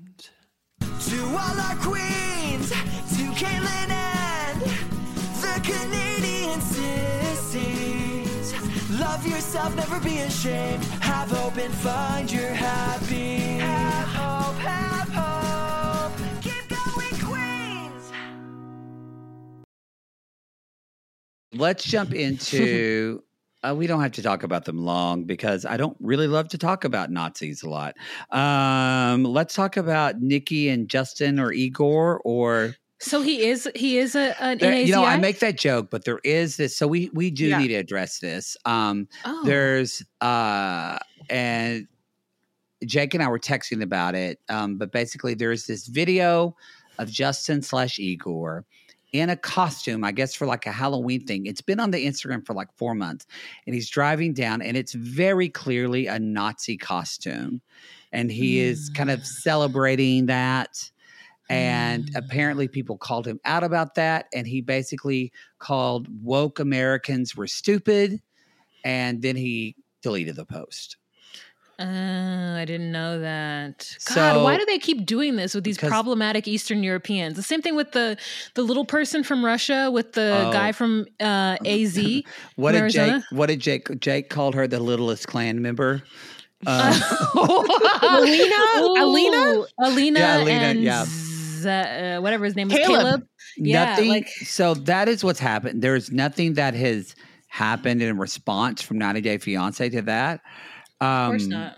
To all our queens, to Caitlin and the Canadian sissies. Love yourself, never be ashamed. Have hope and find your happy. Have hope, have hope. Keep going, Queens. Let's jump into. Uh, we don't have to talk about them long because I don't really love to talk about Nazis a lot. Um, let's talk about Nikki and Justin or Igor or So he is he is a an There- you know, I make that joke, but there is this. So we we do Yeah. need to address this. Um, oh. There's uh, and Jake and I were texting about it. Um, but basically, there's this video of Justin slash Igor in a costume, I guess for like a Halloween thing. It's been on the Instagram for like four months, and he's driving down, and it's very clearly a Nazi costume, and he is kind of celebrating that. And Mm. apparently, people called him out about that. And he basically called woke Americans were stupid. And then he deleted the post. Oh, I didn't know that. God, why do they keep doing this with these Because- problematic Eastern Europeans? The same thing with the the little person from Russia with the Oh. guy from uh, AZ. What did Jake? What did Jake? Jake called her the littlest clan member. Uh, Alina, Alina, Ooh, Alina, Yeah, Alina, and yeah. Z- uh, whatever his name is, Caleb. Caleb. Yeah, nothing. like so that is what's happened. There's nothing that has happened in response from 90 Day Fiance to that. Um, of course not.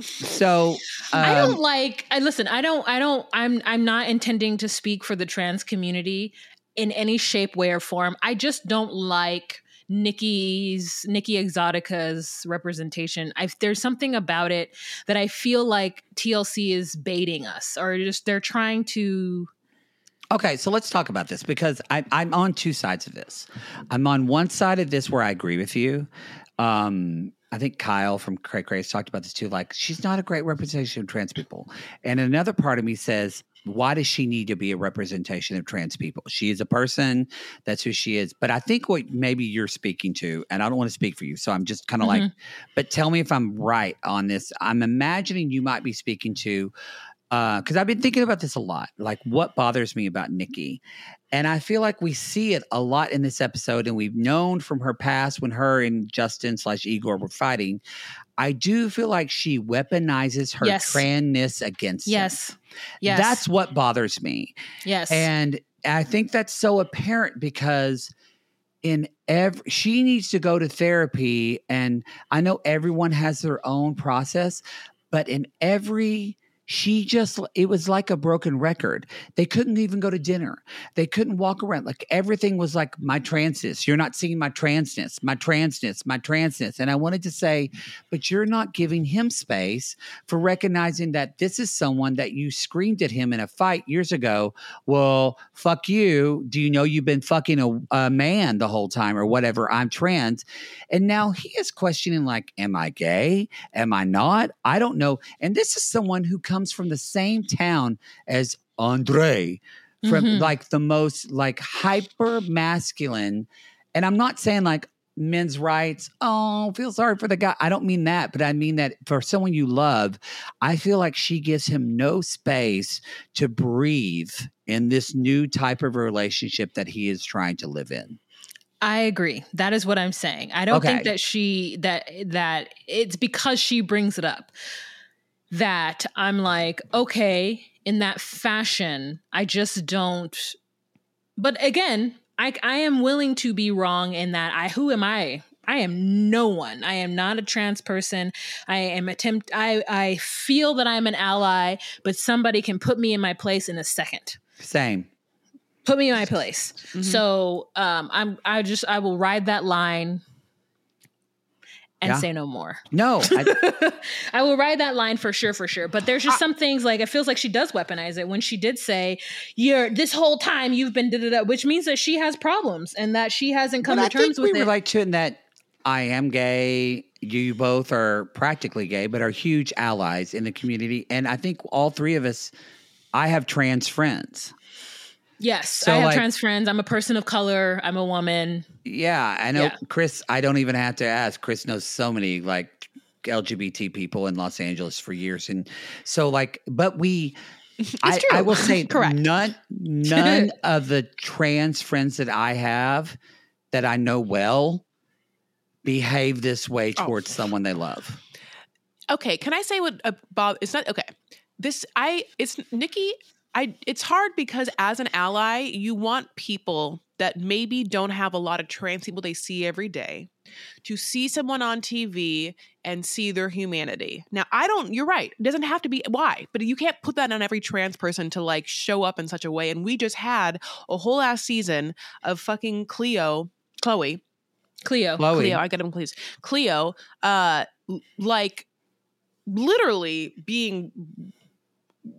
So I um, don't like. I listen. I don't. I don't. I'm. I'm not intending to speak for the trans community in any shape, way, or form. I just don't like Nikki's Nikki Exotica's representation. I there's something about it that I feel like TLC is baiting us, or just they're trying to. Okay, so let's talk about this because I, I'm on two sides of this. I'm on one side of this where I agree with you. Um, I think Kyle from Cray Craze talked about this too. Like, she's not a great representation of trans people. And another part of me says, why does she need to be a representation of trans people? She is a person. That's who she is. But I think what maybe you're speaking to, and I don't want to speak for you, so I'm just kind of like, mm-hmm. but tell me if I'm right on this. I'm imagining you might be speaking to Uh, because I've been thinking about this a lot. Like, what bothers me about Nikki? And I feel like we see it a lot in this episode, and we've known from her past when her and Justin slash Igor were fighting. I do feel like she weaponizes her Yes. tranness against him. Yes. Yes. That's what bothers me. yes. And I think that's so apparent because in every she needs to go to therapy and I know everyone has their own process, but in every she just it was like a broken record. They couldn't even go to dinner. They couldn't walk around. Like everything was like my transness. You're not seeing my transness, my transness, my transness. And I wanted to say, but you're not giving him space for recognizing that this is someone that you screamed at him in a fight years ago well, fuck you. Do you know you've been fucking a, a man the whole time or whatever? I'm trans. And now he is questioning, like, am I gay? Am I not? I don't know. And this is someone who comes from the same town as Andre, from Mhm. like the most like hyper masculine. And I'm not saying like men's rights. Oh, feel sorry for the guy. I don't mean that, but I mean that for someone you love, I feel like she gives him no space to breathe in this new type of relationship that he is trying to live in. I agree. That is what I'm saying. I don't think that she that that it's because she brings it up that I'm like, okay, in that fashion, I just don't but again, I I am willing to be wrong in that I who am I? I am no one. I am not a trans person. I am attempt I I feel that I'm an ally, but somebody can put me in my place in a second Same. put me in my place. Mm-hmm. So um, I'm I just I will ride that line and Yeah. say no more. No, I, I will ride that line for sure, for sure. But there's just some things like it feels like she does weaponize it when she did say, "You're this whole time you've been da da da," which means that she has problems and that she hasn't come to I terms think we with it. relate to it in that I am gay. You both are practically gay, but are huge allies in the community. And I think all three of us, I have trans friends. Yes, So, I have like- trans friends. I'm a person of color. I'm a woman. Yeah, I know Yeah. Chris. I don't even have to ask. Chris knows so many like LGBT people in Los Angeles for years, and so like, but we. I, true. I will say Correct. none none of the trans friends that I have that I know well behave this way Oh. towards someone they love. okay can i say what uh, bob it's not okay this i it's nikki i it's hard because as an ally you want people that maybe don't have a lot of trans people they see every day to see someone on tv and see their humanity now i don't you're right it doesn't have to be why but you can't put that on every trans person to like show up in such a way and we just had a whole ass season of fucking cleo chloe Cleo. Chloe. Cleo, I get him, please. Cleo, uh, like literally being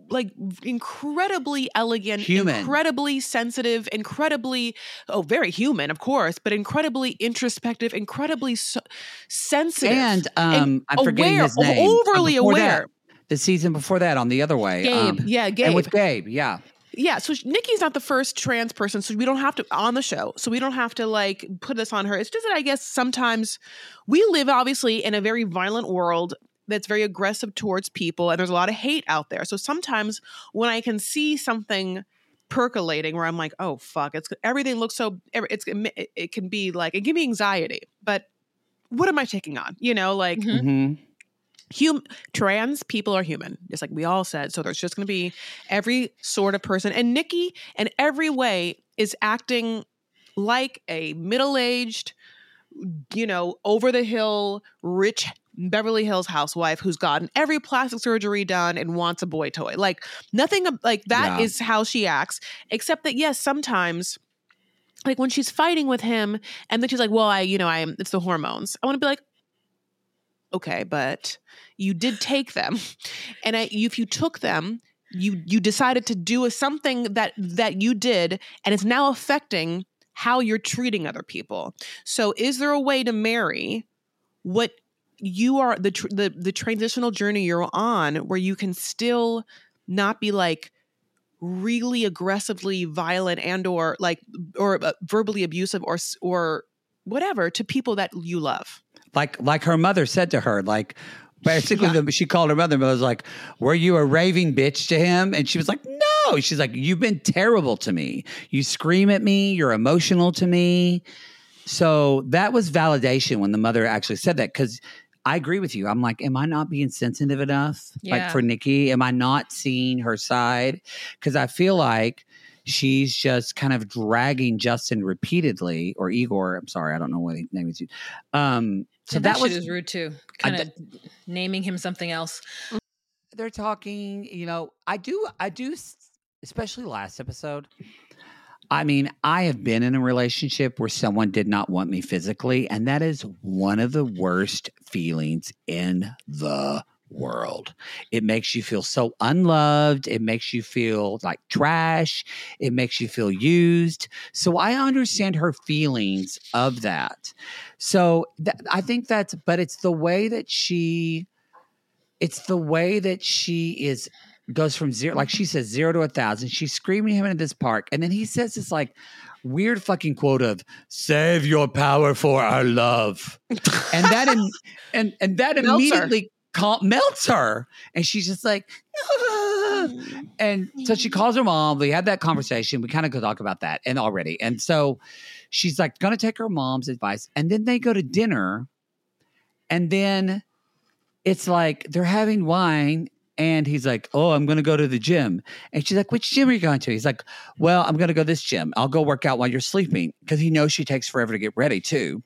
like incredibly elegant, Human. incredibly sensitive, incredibly oh, very human, of course, but incredibly introspective, incredibly so- sensitive, And um, I'm forgetting aware, his name. overly Before aware. that, the season before that, on the other way, Gabe. um, Yeah, Gabe. and with Gabe, yeah. Yeah, so Nikki's not the first trans person, so we don't have to on the show. So we don't have to like put this on her. It's just that I guess sometimes we live obviously in a very violent world that's very aggressive towards people and there's a lot of hate out there. So sometimes when I can see something percolating where I'm like, "Oh fuck, it's everything looks so it's it, it can be like it give me anxiety." But what am I taking on? You know, like Mhm. hmm hum- trans people are human, just like we all said. So there's just going to be every sort of person. And Nikki, in every way, is acting like a middle aged, you know, over the hill, rich Beverly Hills housewife who's gotten every plastic surgery done and wants a boy toy. Like nothing like that is Yeah. how she acts, except that, yes, sometimes. Like when she's fighting with him, and then she's like, "Well, I, you know, I am. It's the hormones." I want to be like, okay, but you did take them, and I, if you took them, you you decided to do a, something that that you did, and it's now affecting how you're treating other people. So, is there a way to marry what you are the tr- the the transitional journey you're on, where you can still not be like really aggressively violent and or like or uh, verbally abusive or or whatever to people that you love. like like her mother said to her, like basically the, she called her mother and was like, "Were you a raving bitch to him?" And she was like, "No." She's like, "You've been terrible to me. You scream at me. You're emotional to me." So that was validation when the mother actually said that because. I agree with you. I'm like, am I not being sensitive enough? Like for Nikki, am I not seeing her side? Because I feel like she's just kind of dragging Justin repeatedly, or Igor. I'm sorry, I don't know what his name is. Um, so And that, that, was is rude too. I Kind of naming him something else. they're talking. You know, I do, I do, especially last episode. I mean, I have been in a relationship where someone did not want me physically, and that is one of the worst feelings in the world. It makes you feel so unloved. It makes you feel like trash. It makes you feel used. So I understand her feelings of that. So th- I think that's, but it's the way that she, it's the way that she is goes from zero, like she says, zero to a thousand. She's screaming him into this park, and then he says this like weird fucking quote of "Save your power for our love," and that im- and and that Melts her. immediately cal- melts her, and she's just like. Ah. And so she calls her mom. We had that conversation. We kind of could talk about that and already. And so she's like going to take her mom's advice. And then they go to dinner. And then it's like they're having wine. And he's like, Oh, I'm going to go to the gym. And she's like, Which gym are you going to? He's like, Well, I'm going to go this gym. I'll go work out while you're sleeping. Because he knows she takes forever to get ready, too.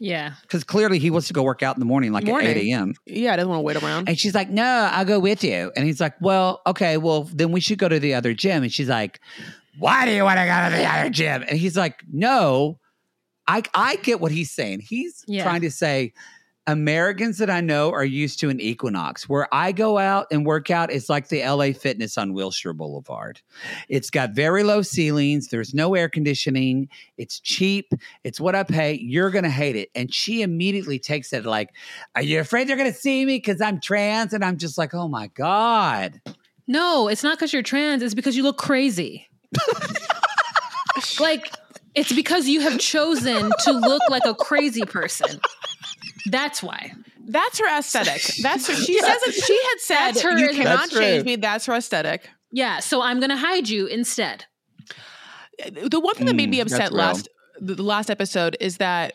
Yeah. Because clearly he wants to go work out in the morning, like Morning. at 8 a.m. Yeah, I doesn't want to wait around. And she's like, No, I'll go with you. And he's like, Well, okay, well, then we should go to the other gym. And she's like, Why do you want to go to the other gym? And he's like, No, I I get what he's saying. He's Yeah. trying to say Americans that I know are used to an equinox. Where I go out and work out, it's like the LA Fitness on Wilshire Boulevard. It's got very low ceilings. There's no air conditioning. It's cheap. It's what I pay. You're gonna hate it. And she immediately takes it like, Are you afraid they're gonna see me because I'm trans? And I'm just like, Oh my God. No, it's not because you're trans. It's because you look crazy. like, it's because you have chosen to look like a crazy person. That's why. That's her aesthetic. That's her. She says it. She had said That's her- you That's cannot true. change me. That's her aesthetic. Yeah. So I'm going to hide you instead. The one thing that made me Mm, upset last the, the last episode is that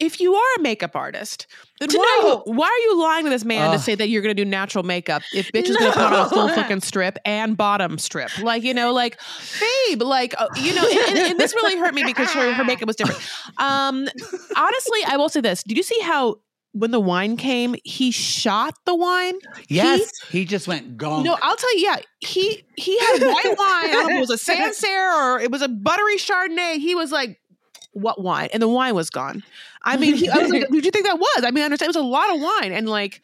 if you are a makeup artist, then To why, know. are you, why are you lying to this man to Ugh. say that you're going to do natural makeup if bitch is going to put on a full fucking strip and bottom strip? Like, you know, like, babe, like, uh, you know, and, and- and this really hurt me because her, her makeup was different. Um, honestly, I will say this. Did you see how when the wine came, he shot the wine? Yes. He, just went gone. No, I'll tell you, yeah, he he had white wine. I don't know if it was a Sancerre or it was a buttery Chardonnay. He was like, "What wine?" And the wine was gone. I mean, he, I was like, "Who'd you think that was?" I mean, I understand it was a lot of wine, and like,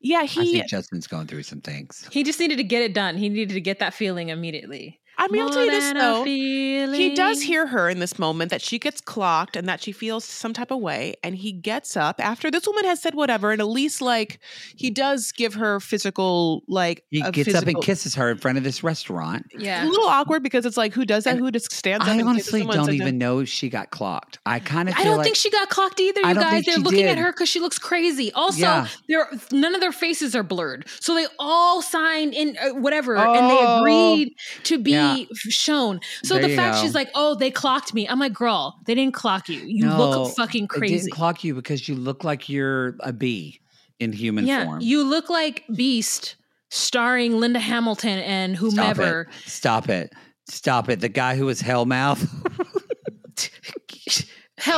yeah, I he. think Justin's going through some things. He just needed to get it done. He needed to get that feeling immediately. I mean, I'll tell you this than a though. He does hear her in this moment that she gets clocked and that she feels some type of way. And he gets up after this woman has said whatever. And at least, like, he does give her physical, like, He a gets up and kisses her in front of this restaurant. It's Yeah. a little awkward because it's like, who does that? And Who just stands up? I honestly someone don't and says, even know if she got clocked. I kind of I don't like think she got clocked either, I you don't guys. think They're she looking at her because she looks crazy. Also, Yeah. they're none of their faces are blurred, so they all signed in uh, whatever, and Oh. they agreed to be Yeah. F- shown. So There the fact go. she's like, "Oh, they clocked me," I'm like, "Girl, they didn't clock you. You No, look fucking crazy." didn't clock you because you look like you're a bee. in human yeah, form. you look like Beast, starring Linda Hamilton and Stop whomever. it. Stop it. Stop it. The guy who was Hellmouth.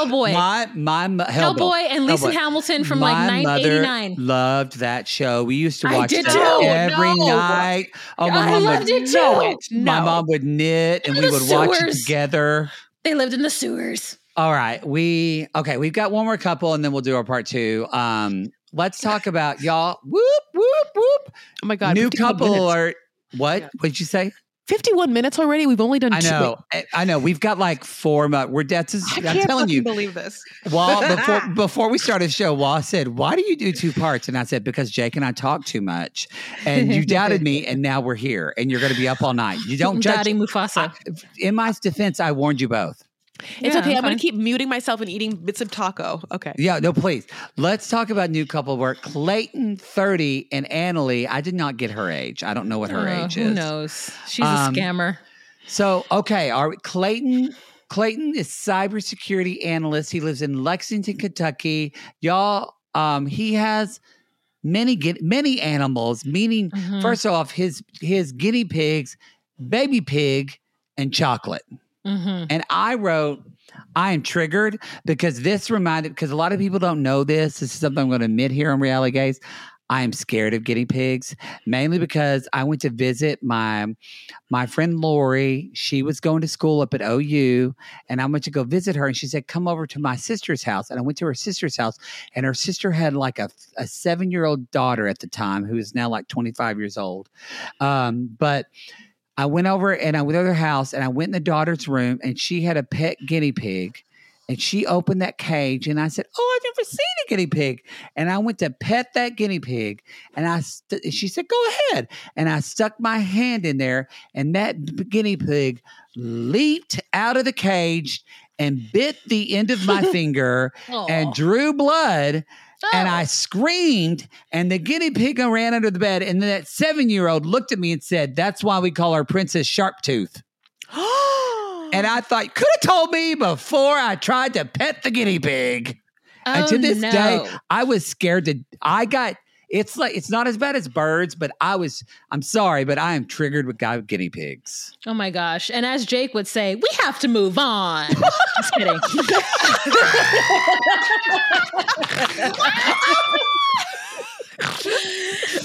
Hellboy. My my mo- Hellboy, Hellboy and Lisa Hellboy. Hamilton from My like mother 1989. Loved that show. We used to watch it every No. night. Oh, my I mom loved would. it know too. it. My mom would knit, and In we the would watch it together. They lived in the sewers. All right, we okay. We've got one more couple, and then we'll do our part two. Um, let's talk about y'all. Whoop whoop whoop. Oh my god, New couple minutes. alert. What? Yeah. What'd you say? 51 minutes already. We've only done I two. know. I, I know. We've got like four. Mo- we're that's. I I'm can't telling fucking you. believe this. Well, before before we started the show, Wah said, "Why do you do two parts?" And I said, "Because Jake and I talk too much." And you doubted me, and now we're here, and you're going to be up all night. You don't judge. Daddy Mufasa. In my defense, I warned you both. It's Yeah, okay. I'm fine. going to keep muting myself and eating bits of taco. Okay. Yeah, no, please. Let's talk about new couple work. Clayton, 30, and Anali. I did not get her age. I don't know what her Uh, age who is. Who knows? She's Um, a scammer. So, okay, are Clayton Clayton is cybersecurity analyst. He lives in Lexington, Kentucky. Y'all, um, he has many get many animals, meaning Mhm. first off, his his guinea pigs, baby pig, and chocolate. Mhm. And I wrote, I am triggered because this reminded, because a lot of people don't know this. This is something I'm going to admit here on Reality Gays. I am scared of guinea pigs, mainly because I went to visit my my friend Lori. She was going to school up at OU, and I went to go visit her. And she said, "Come over to my sister's house." And I went to her sister's house, and her sister had like a, a seven year old daughter at the time who is now like 25 years old. Um, but I went over and I went to their house and I went in the daughter's room and she had a pet guinea pig. And she opened that cage and I said, Oh, I've never seen a guinea pig. And I went to pet that guinea pig and I st- she said, Go ahead. And I stuck my hand in there and that guinea pig leaped out of the cage and bit the end of my finger and drew blood and Oh. I screamed, and the guinea pig ran under the bed. And then that seven year old looked at me and said, That's why we call her Princess Sharptooth. And I thought, could have told me before I tried to pet the guinea pig. Oh, and to Oh, this no. day, I was scared to, I got, it's like, it's not as bad as birds, but I was, I'm sorry, but I am triggered with guy guinea pigs. Oh my gosh. And as Jake would say, we have to move on. Just kidding.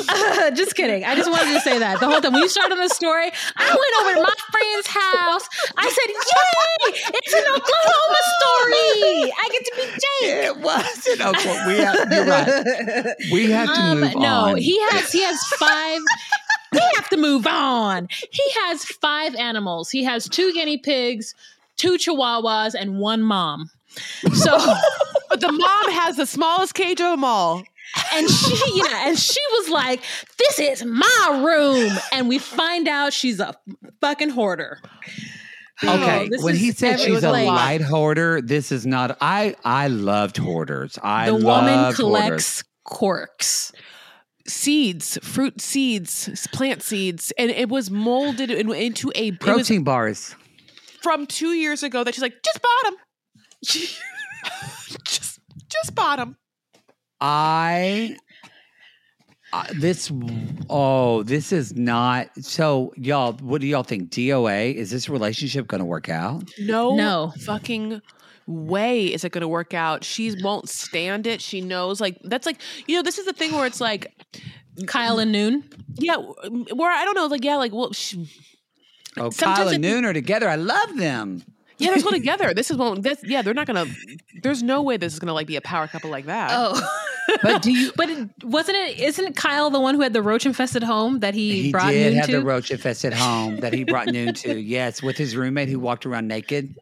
Uh, just kidding. I just wanted to say that the whole time. When you started the story, I went over to my friend's house. I said, Yay! It's an Oklahoma story. I get to be Jake. It was in Oklahoma. We have, you're right. We have to Um, move no, on. he has he has five. we have to move on. He has five animals. He has two guinea pigs, two chihuahuas, and one mom. So But the mom has the smallest cage of them all. and she yeah, and she was like, "This is my room," and we find out she's a fucking hoarder. Okay, Oh, this when is he said she's a like, light hoarder, this is not. I I loved hoarders. I The woman loved hoarders. collects corks. Seeds, fruit seeds, plant seeds, and it was molded in- into a it was protein bars. from two years ago that she's like, just bought them. just, just bottom. I uh, this oh this is not so y'all. What do y'all think? DOA is this relationship going to work out? No, No. fucking way is it going to work out. She won't stand it. She knows, like that's like you know, this is the thing where it's like, Kyle and Noon. yeah, where I don't know, like yeah, like well, she, Oh, Kyle and Noon are together. I love them. Yeah, they're still together. This is one. This, yeah, they're not gonna. There's no way this is gonna like be a power couple like that. Oh. But do you? But it, wasn't it? Isn't Kyle the one who had the roach infested home that he, He brought did Noon have to? the roach infested home that he brought Noon to. Yes, with his roommate who walked around naked.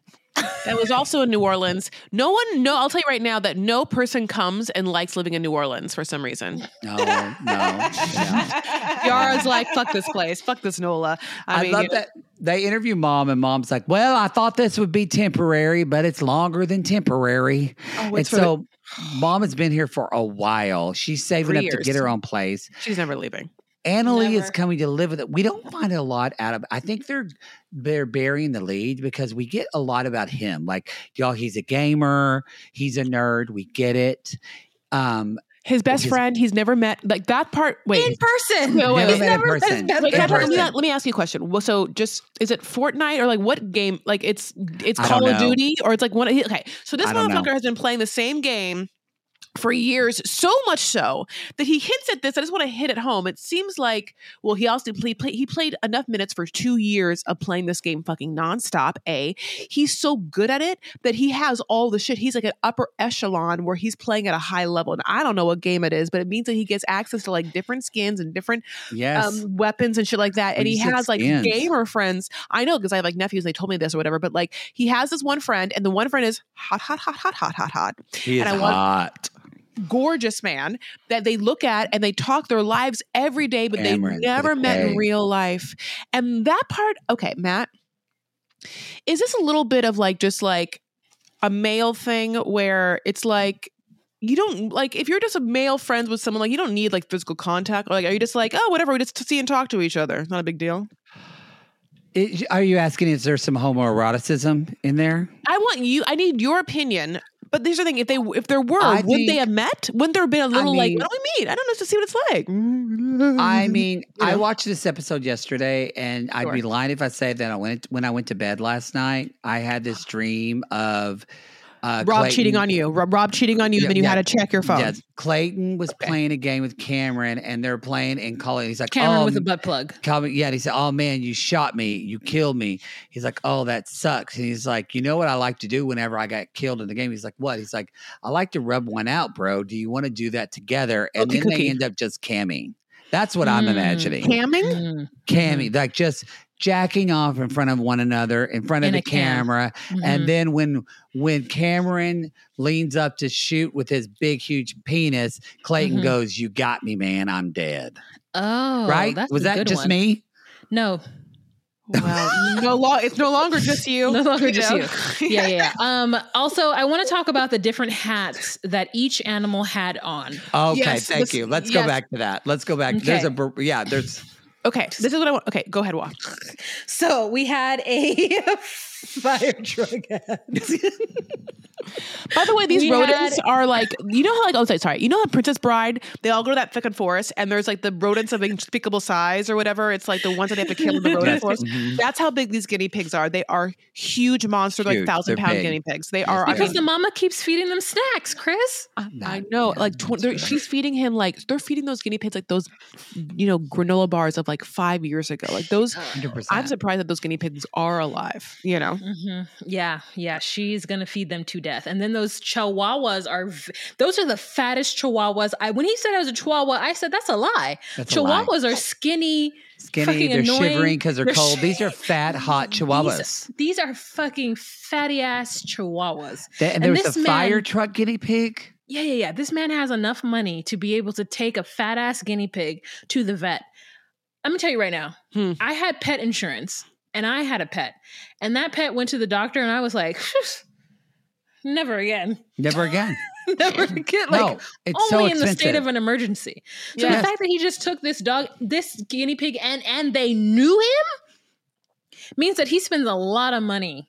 That was also in New Orleans. No one, no, I'll tell you right now that no person comes and likes living in New Orleans for some reason. No, no, no. Yara's like, fuck this place, fuck this NOLA. I, I, mean, love you know, that they interview mom, and mom's like, "Well, I thought this would be temporary, but it's longer than temporary." Oh, and it's for the- so, mom has been here for a while. She's saving Three up to get her own place. she's never leaving. Anali is coming to live with it. We don't find a lot out of. I think they're they're burying the lead because we get a lot about him. Like y'all, he's a gamer. He's a nerd. We get it. Um, His best His- friend, he's never met. Like that part. Wait, in person. No, wait, Never wait. met in Never met person. his best Wait, In let, me, let me ask you a question. Well, so just is it Fortnite or like what game? Like it's it's I Call of know. Duty or it's like one. Okay, so this I don't know. motherfucker has been playing the same game for years, so much so that he hints at this. I just want to hit it home. It seems like well, he also played play, he played enough minutes for two years of playing this game fucking nonstop. A he's so good at it that he has all the shit. He's like an upper echelon where he's playing at a high level. And I don't know what game it is, but it means that he gets access to like different skins and different Yes. um, weapons and shit like that. And he has like skins. gamer friends. I know because I have like nephews. and They told me this or whatever. But like he has this one friend, and the one friend is hot, hot, hot, hot, hot, hot, hot, he is and I want- hot. Gorgeous man that they look at and they talk their lives every day, but they've never met in real life. And that part, okay, Matt, is this a little bit of like just like a male thing where it's like you don't like if you're just a male friends with someone like you don't need like physical contact or like are you just like oh whatever we just see and talk to each other it's not a big deal Is- are you asking is there some homoeroticism in there? I want you. I need your opinion. But here's the thing: if they, if there were, I would they have met? Wouldn't there have been a little like, mean- what do we meet? I don't know to see what it's like. I mean, You I watched this episode yesterday, and I'd be lying if I say that I went when I went to bed last night. I had this dream of uh, Rob Clayton- cheating on you. Rob, Rob cheating on you. Yeah, then you yeah. had to check your phone. Yes, Clayton was playing a game with Cameron, and they're playing and calling. He's like, Cameron oh, with a butt plug. Calvin, yeah, and he said, "Oh man, you shot me, you killed me." He's like, "Oh, that sucks." And he's like, "You know what I like to do whenever I got killed in the game?" He's like, "What?" He's like, "I like to rub one out, bro. Do you want to do that together?" And Cookie then cookie. they end up just camming. That's what I'm Mm. imagining. Camming? Mm. Camming, like just jacking off in front of one another, in front of In the a cam. camera, Mhm. and then when when Cameron leans up to shoot with his big huge penis, Clayton Mhm. goes, "You got me, man. I'm dead." oh, right? That's Was that just one. me? No, Well, no lo- It's no longer just you. no longer just know? you. Yeah, yeah, yeah. Um, also, I want to talk about the different hats that each animal had on. Okay, Yes, thank this- you. Let's yes. go back to that. Let's go back. There's a yeah. There's Okay, this is what I want. Okay, go ahead, walk. So we had a fire truck hat. By the way, these We rodents had- are like you know how like oh sorry, sorry you know how Princess Bride they all go to that fucking forest and there's like the rodents of unspeakable size or whatever. It's like the ones that they have to kill in the rodent forest. Mhm. That's how big these guinea pigs are. They are huge monsters, like thousand They're pound big. guinea pigs. They are. I Because mean, the mama keeps feeding them snacks, Chris. I know, yeah, like tw- that's they're- good. she's feeding him like they're feeding those guinea pigs like those, you know, granola bars of like five years ago. Like those, 100%. I'm surprised that those guinea pigs are alive. You know, hmm Yeah, yeah, she's gonna feed them to death. And then those chihuahuas are, v- those are the fattest chihuahuas. I when he said I was a chihuahua, I said that's a lie. That's a lie. chihuahuas are skinny, Skinny, they're annoying. shivering because they're, They're cold. sh- These are fat, hot chihuahuas. These, these are fucking fatty ass chihuahuas. They- and and there was a fire man- truck guinea pig. Yeah, yeah, yeah. This man has enough money to be able to take a fat ass guinea pig to the vet. Let me tell you right now, Hmm. I had pet insurance and I had a pet, and that pet went to the doctor, and I was like, never again, Never again. never again. Like, no, it's so only in the state of an emergency. So Yes. the fact that he just took this dog, this guinea pig, and and they knew him means that he spends a lot of money.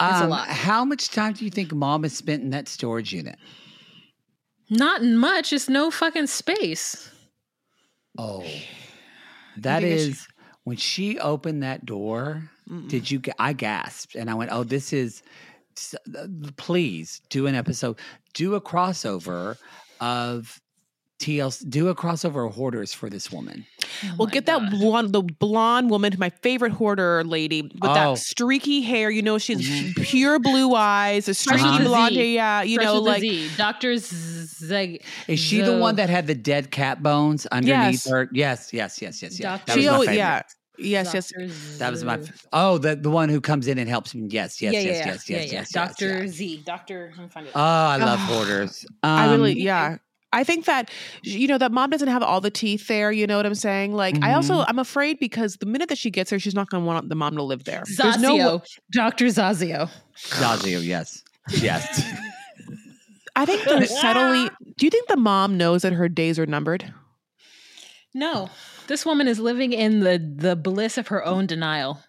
It's a Um, lot. How much time do you think mom has spent in that storage unit? Not much. It's no fucking space. Oh, that is think it's- is when she opened that door. Did you? ga- I gasped and I went, "Oh, this is." uh, Please do an episode. Do a crossover of TLC. Do a crossover of hoarders for this woman. Oh Well, my get God. that blonde, the blonde woman, my favorite hoarder lady with Oh. that streaky hair. You know, she's pure blue eyes, a streaky with a blonde hair. Yeah, you Fresh know, like Z. Dr. Zeg. Is she the one that had the dead cat bones underneath Yes. her? Yes, yes, yes, yes, yes. Dr. That was my yeah, yes, yes. Dr. That was my. Z. f- Oh, the the one who comes in and helps me. Yes, yes, yeah, yes, yeah, yes, yeah, yes, yes, yeah. yes, Dr. yes. Z. Dr. Find it. Oh, I love Ah. hoarders. I really, Um, yeah. I think that you know that mom doesn't have all the teeth there. You know what I'm saying? Like, I also Mhm. I'm afraid because the minute that she gets there, she's not going to want the mom to live there. There's no. Zasio. Dr. Zasio. Zasio, yes, yes. I think they're subtly. Do you think the mom knows that her days are numbered? No. This woman is living in the the bliss of her own denial.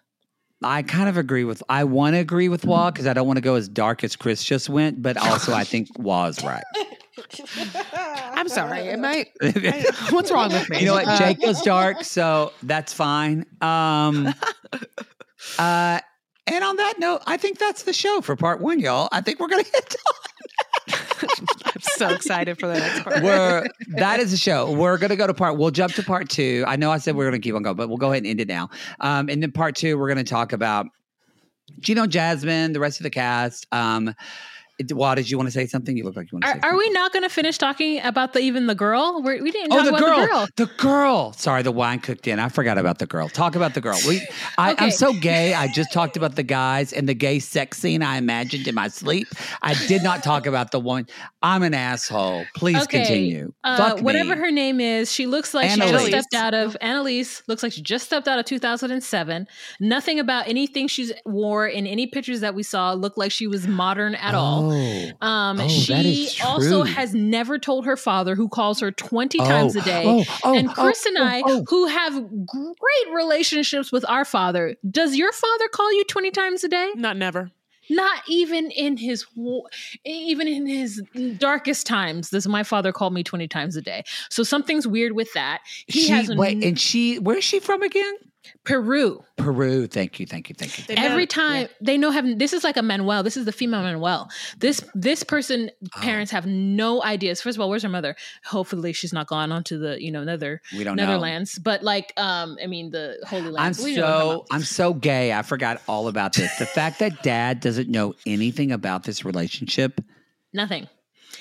I kind of agree with. I want to agree with Wah because I don't want to go as dark as Chris just went, but also I think Wah's right. I'm sorry. Am I? I- what's wrong with me? You know what? Uh, Jake goes dark, so that's fine. Um, uh, and on that note, I think that's the show for part one, y'all. I think we're gonna hit. I'm so excited for the next part. We're that is the show. We're gonna go to part. We'll jump to part two. I know I said we are gonna keep on going, but we'll go ahead and end it now. Um, and then part two, we're gonna talk about Gino, Jasmine, the rest of the cast. Um, Wah, did you want to say something? You look like you want to Are, say. are we not going to finish talking about the even the girl? We're, we didn't Oh, talk the about girl, the girl. the girl. Sorry, the wine cooked in. I forgot about the girl. Talk about the girl. We, I, I'm Okay. so gay. I just talked about the guys and the gay sex scene I imagined in my sleep. I did not talk about the one. I'm an asshole. Please Okay, continue. Uh, whatever her name is, she looks like she just stepped out of Annalise. Looks like she just stepped out of 2007. Nothing about anything she's wore in any pictures that we saw looked like she was modern at all. Oh. Um, Oh, that she is also has never told her father, who calls her 20 Oh, times a day. oh, oh, and oh, Chris and oh, I, oh. who have great relationships with our father, does your father call you 20 times a day? Not never. Not even in his wo- even in his darkest times does my father call me 20 times a day. So something's weird with that. He She, has a wait, and she, where's she from again? Peru. Peru. Thank you, thank you, thank you. They've Every on- time they know have this is like a Manuel. This is the female Manuel. This this person Oh. parents have no ideas. First of all, where's her mother? Hopefully she's not gone on to the, you know, nether We don't know. Netherlands. But like um I mean the Holy I'm Land. We I'm talking so. I'm so gay. I forgot all about this. The fact that dad doesn't know anything about this relationship. Nothing.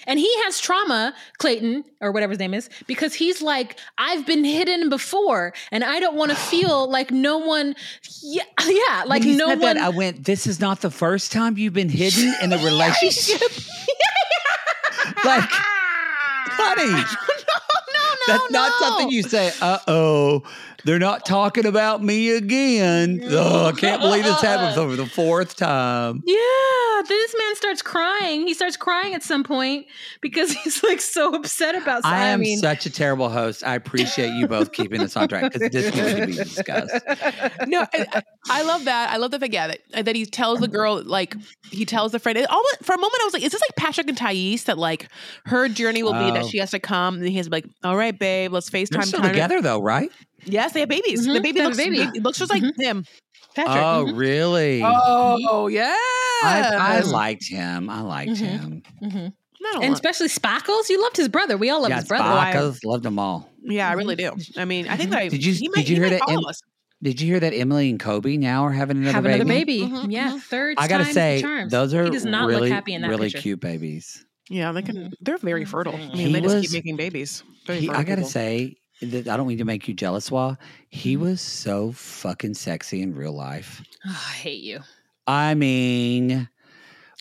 And he has trauma, Clayton, or whatever his name is, because he's like, I've been hidden before, and I don't want to feel like no one, yeah, yeah, like no one. That, I went. This is not the first time you've been hidden in a relationship. like, honey, no, no, no. that's not something you say. Uh oh, they're not talking about me again. Oh, I can't believe this happened for the fourth time. Yeah, this man starts crying. He starts crying at some point because he's like so upset about. something. I am mean, such a terrible host. I appreciate you both keeping this on track because this needs to be discussed. no, I, I- I love that. I love the fact yeah, that, uh, that he tells the girl like he tells the friend. It all for a moment, I was like, is this like Patrick and Thais that like her journey will be that Oh. she has to come and he has to be like, all right, babe, let's FaceTime. They're still time." together though, right? Yes, they have babies. Mhm, The baby they have a looks, baby. it looks just like him. Patrick. Oh, mm-hmm. really? Oh, yeah. I, I liked him. I liked Mhm. him. Mhm. And lot. especially Spackles. You loved his brother. We all loved Yeah, his brother. Spackles, loved them all. Yeah, I really do. I mean, I think that I, Did you- he did you he hear might that follow in- us. Did you hear that Emily and Kobe now are having another Have baby? another baby. Mhm, Yeah, third. I gotta say, charm. those are he does not really, look happy in that really picture. cute babies. Yeah, they can. They're very fertile. I mean, He they just keep making babies. Very He, I gotta people. say that I don't mean to make you jealous, Wah. Mm-hmm. He was so fucking sexy in real life. Oh, I hate you. I mean,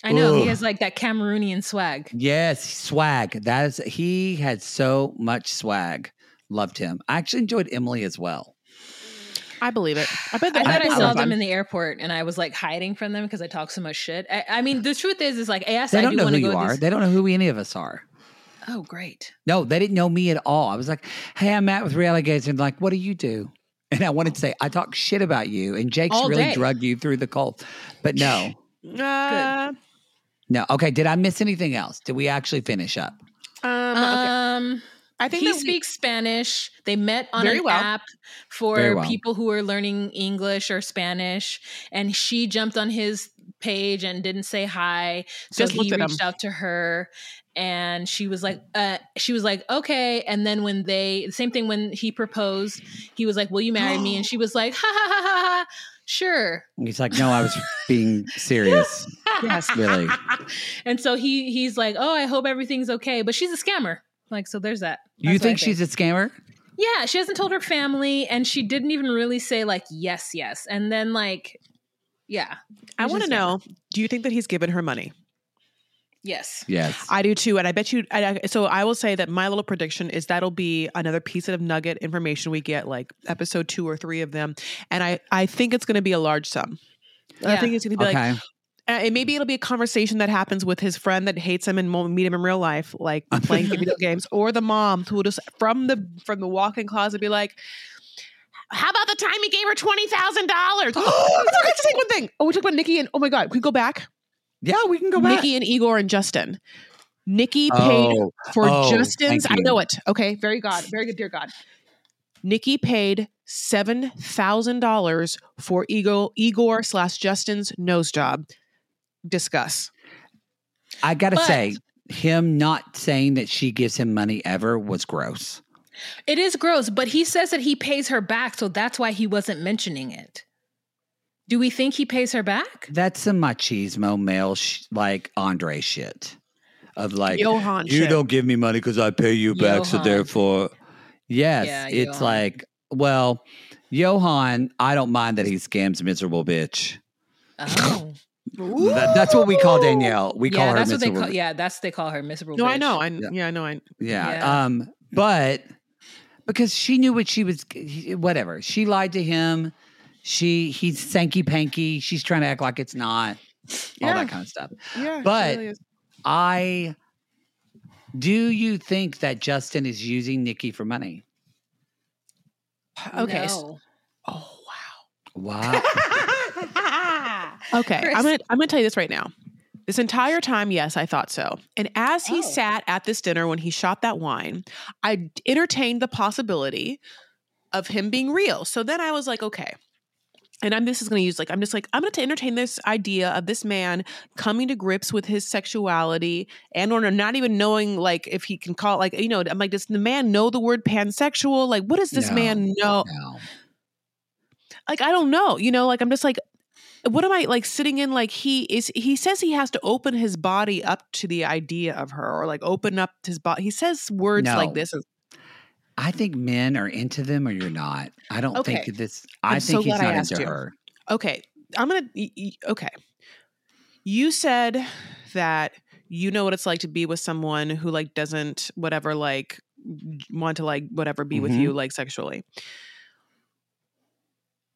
I know Ugh. he has like that Cameroonian swag. yes, swag. That is he had so much swag. Loved him. I actually enjoyed Emily as well. I believe it. I bet. I that- thought I that saw them in the airport and I was like hiding from them because I talk so much shit. I, I mean, the truth is, is like, yes, They I don't do know who you are. these- They don't know who any of us are. Oh, great. No, they didn't know me at all. I was like, "Hey, I'm Matt with Reality Gays," and like, "What do you do?" And I wanted to say, "I talk shit about you," and Jake's All really day. drugged you through the cult. But no, Uh, no. Okay, did I miss anything else? Did we actually finish up? um, okay. Um, I think he that we- speaks Spanish. They met on Very an well. app for well. people who are learning English or Spanish, and she jumped on his page and didn't say hi. So Just he reached out to her, and she was like, uh, "She was like, okay." And then when they, the same thing when he proposed, he was like, "Will you marry me?" And she was like, "Ha ha ha ha ha." Sure. He's like, "No, I was being serious." yes. Really? And so he he's like, "Oh, I hope everything's okay." But she's a scammer. Like, so there's that. You That's what I think she's a scammer? Yeah, she hasn't told her family, and she didn't even really say like yes, yes. And then like, yeah, I want to just a scammer. know. Do you think that he's given her money? yes. Yes. I do too, and I bet you. I, I- so I will say that my little prediction is that'll be another piece of nugget information we get, like episode two or three of them, and I I think it's going to be a large sum. I think it's going to be like, okay. uh, and maybe it'll be a conversation that happens with his friend that hates him and won't meet him in real life, like playing video games, or the mom who will just from the from the walk-in closet be like. How about the time he gave her twenty thousand dollars? Oh, I forgot to say one thing. Oh, we talked about Nikki and oh my god, can we go back? yeah, we can go back. Nikki and Igor and Justin. Nikki paid oh, for Oh, Justin's. I know it. Okay, very God, very good, dear God. Nikki paid seven thousand dollars for Igor Igor slash Justin's nose job. Discuss. I gotta But- say, him not saying that she gives him money ever was gross. It is gross, but he says that he pays her back, so that's why he wasn't mentioning it. Do we think he pays her back? That's some machismo male sh- like Andre shit of like Johan you shit. don't give me money because I pay you back, so therefore, yes, Yeah, it's Johan. like well, Johan. I don't mind that he scams miserable bitch. Oh, That- that's what we call Danielle. We yeah, call her that's what they miserable. call. Yeah, that's they call her miserable. Bitch. No, I know. I Yeah. yeah, I know. I Yeah. Yeah. Um, but because she knew what she was, whatever. She lied to him. She he's sanky panky. She's trying to act like it's not. All that kind of stuff. yeah. But- really. I do you think that Justin is using Nikki for money? okay. No. oh Wow. wow. Okay, Chris. I'm gonna I'm gonna tell you this right now. This entire time, yes, I thought so. And as he Oh. sat at this dinner when he shot that wine, I entertained the possibility of him being real. So then I was like, okay. And I'm this is going to use like I'm just like I'm going to entertain this idea of this man coming to grips with his sexuality and or not even knowing like if he can call it like you know I'm like does the man know the word pansexual like what does this No. man know no. like I don't know, you know, like I'm just like what am I like sitting in like he is he says he has to open his body up to the idea of her or like open up his body. He says words No. like this. I think men are into them or you're not. I don't Okay. think this. I I'm think so he's glad I not asked into you. her. Okay, I'm going to okay. You said that you know what it's like to be with someone who like doesn't whatever like want to like whatever be with Mhm. you like sexually.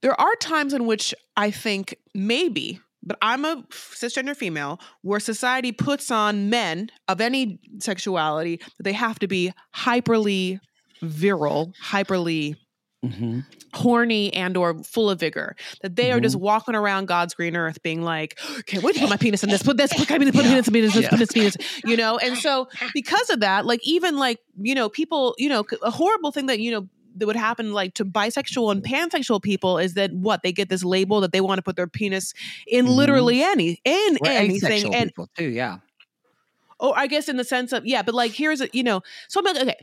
There are times in which I think maybe, but I'm a cisgender female, where society puts on men of any sexuality that they have to be hyperly virile, hyperly hmm horny and or full of vigor that they are just walking around god's green earth being like can't wait to put my penis in this put this put my penis put Yeah. penis in penis Yeah. put this penis you know and so because of that like even like you know people you know a horrible thing that you know that would happen like to bisexual and pansexual people is that what they get this label that they want to put their penis in Mhm. literally any in We're anything and people too. Yeah. Oh, I guess in the sense of yeah, but like here's a you know, so I'm like, okay,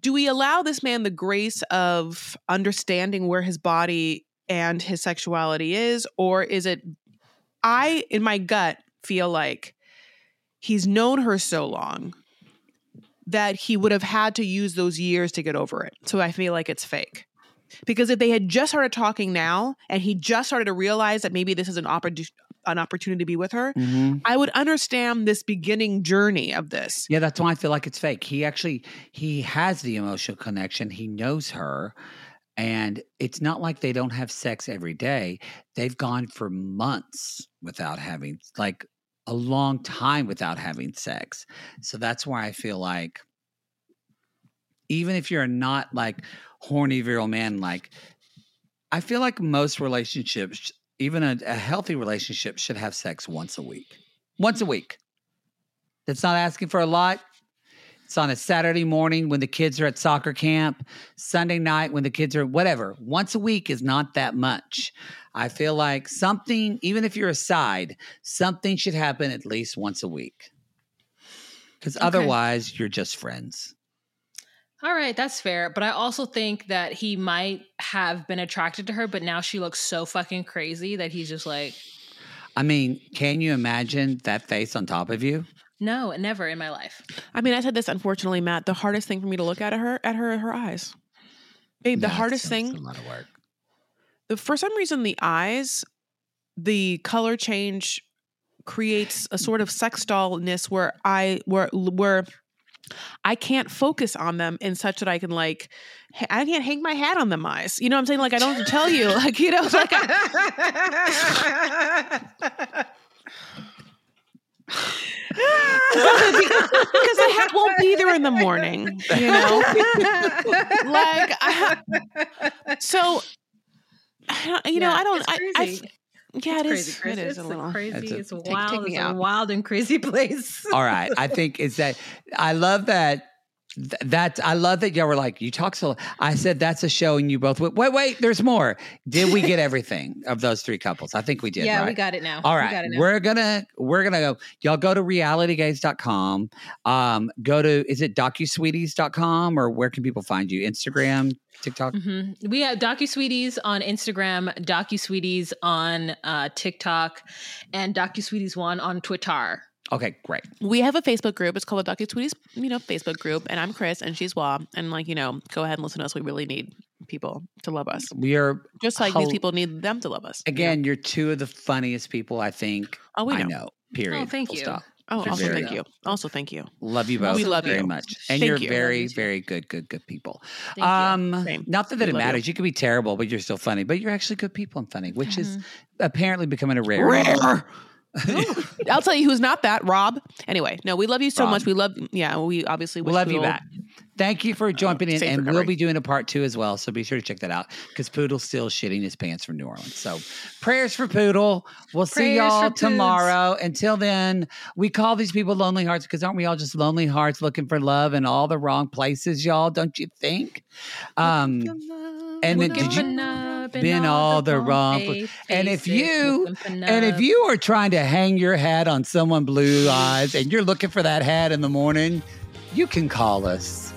do we allow this man the grace of understanding where his body and his sexuality is, or is it? I in my gut feel like he's known her so long that he would have had to use those years to get over it. So I feel like it's fake. Because if they had just started talking now and he just started to realize that maybe this is an opportunity an opportunity to be with her, hmm I would understand this beginning journey of this. Yeah, that's why I feel like it's fake. He actually he has the emotional connection. He knows her, And it's not like they don't have sex every day. They've gone for months without having, like a long time without having sex. So that's why I feel like, even if you're not like horny virile man, like I feel like most relationships, even a, a healthy relationship, should have sex once a week. Once a week. That's not asking for a lot. It's on a Saturday morning when the kids are at soccer camp, Sunday night when the kids are whatever. Once a week is not that much. I feel like something, even if you're a side, something should happen at least once a week. Because otherwise, you're just friends. All right, that's fair. But I also think that he might have been attracted to her, but now she looks so fucking crazy that he's just like, I mean, can you imagine that face on top of you? No, never in my life. I mean, I said this unfortunately, Matt. The hardest thing for me to look at her at her her eyes. Babe, the hardest thing a lot of work. the for some reason the eyes the color change creates a sort of sex dollness where i where where i can't focus on them in such that i can like ha- i can't hang my hat on them eyes you know what i'm saying like i don't have to tell you like you know like I, because the hat won't be there in the morning you know like I, so I don't, you know Yeah, i don't it's I, I yeah it It's is crazy, it Chris. is a It's little crazy. It's a- it's take wild. it's a out. wild and crazy place. All right. I think is that I love that. Th- That I love that y'all were like, you talk so. I said that's a show, and you both went, wait, wait, there's more. Did we get everything of those three couples? I think we did. yeah, right? we got it now. All right, we got it now. we're gonna we're gonna go. Y'all go to realitygays.com. Um, go to is it docusweeties.com or where can people find you? Instagram, TikTok. hmm We have DocuSweeties on Instagram, DocuSweeties on uh, TikTok, and DocuSweeties one on Twitter. Okay, great. we have a facebook group it's called the DocuSweeties you know facebook group and i'm chris and she's Wah. and like you know go ahead and listen to us we really need people to love us We are just like these people need them to love us you know? again. You're two of the funniest people I think oh we I know, know. Period. Oh, thank Full you. stop. oh also very thank you also thank you Love you both. We love very you. much, and Thank you're you. very, Love you too. very good, good, good people. Thank um, Same. not that, that it love you. matters. You. can be terrible, but you're still funny. But you're actually good people and funny, which is Mhm. apparently becoming a rare. Rare. I'll tell you who's not that, Rob. Anyway, no, we love you so Rob. much. We love, yeah, we obviously we wish love you back. Thank you for jumping in, safe and we'll be doing a part two as well. So be sure to check that out because Poodle's still shitting his pants from New Orleans. So prayers for Poodle. We'll see y'all for Poods. tomorrow. Until then, we call these people lonely hearts because aren't we all just lonely hearts looking for love in all the wrong places, y'all? Don't you think? Um, and then did for you? In been all the wrong pla- and if you- And if you are trying to hang your hat on someone blue eyes and you're looking for that hat in the morning, you can call us.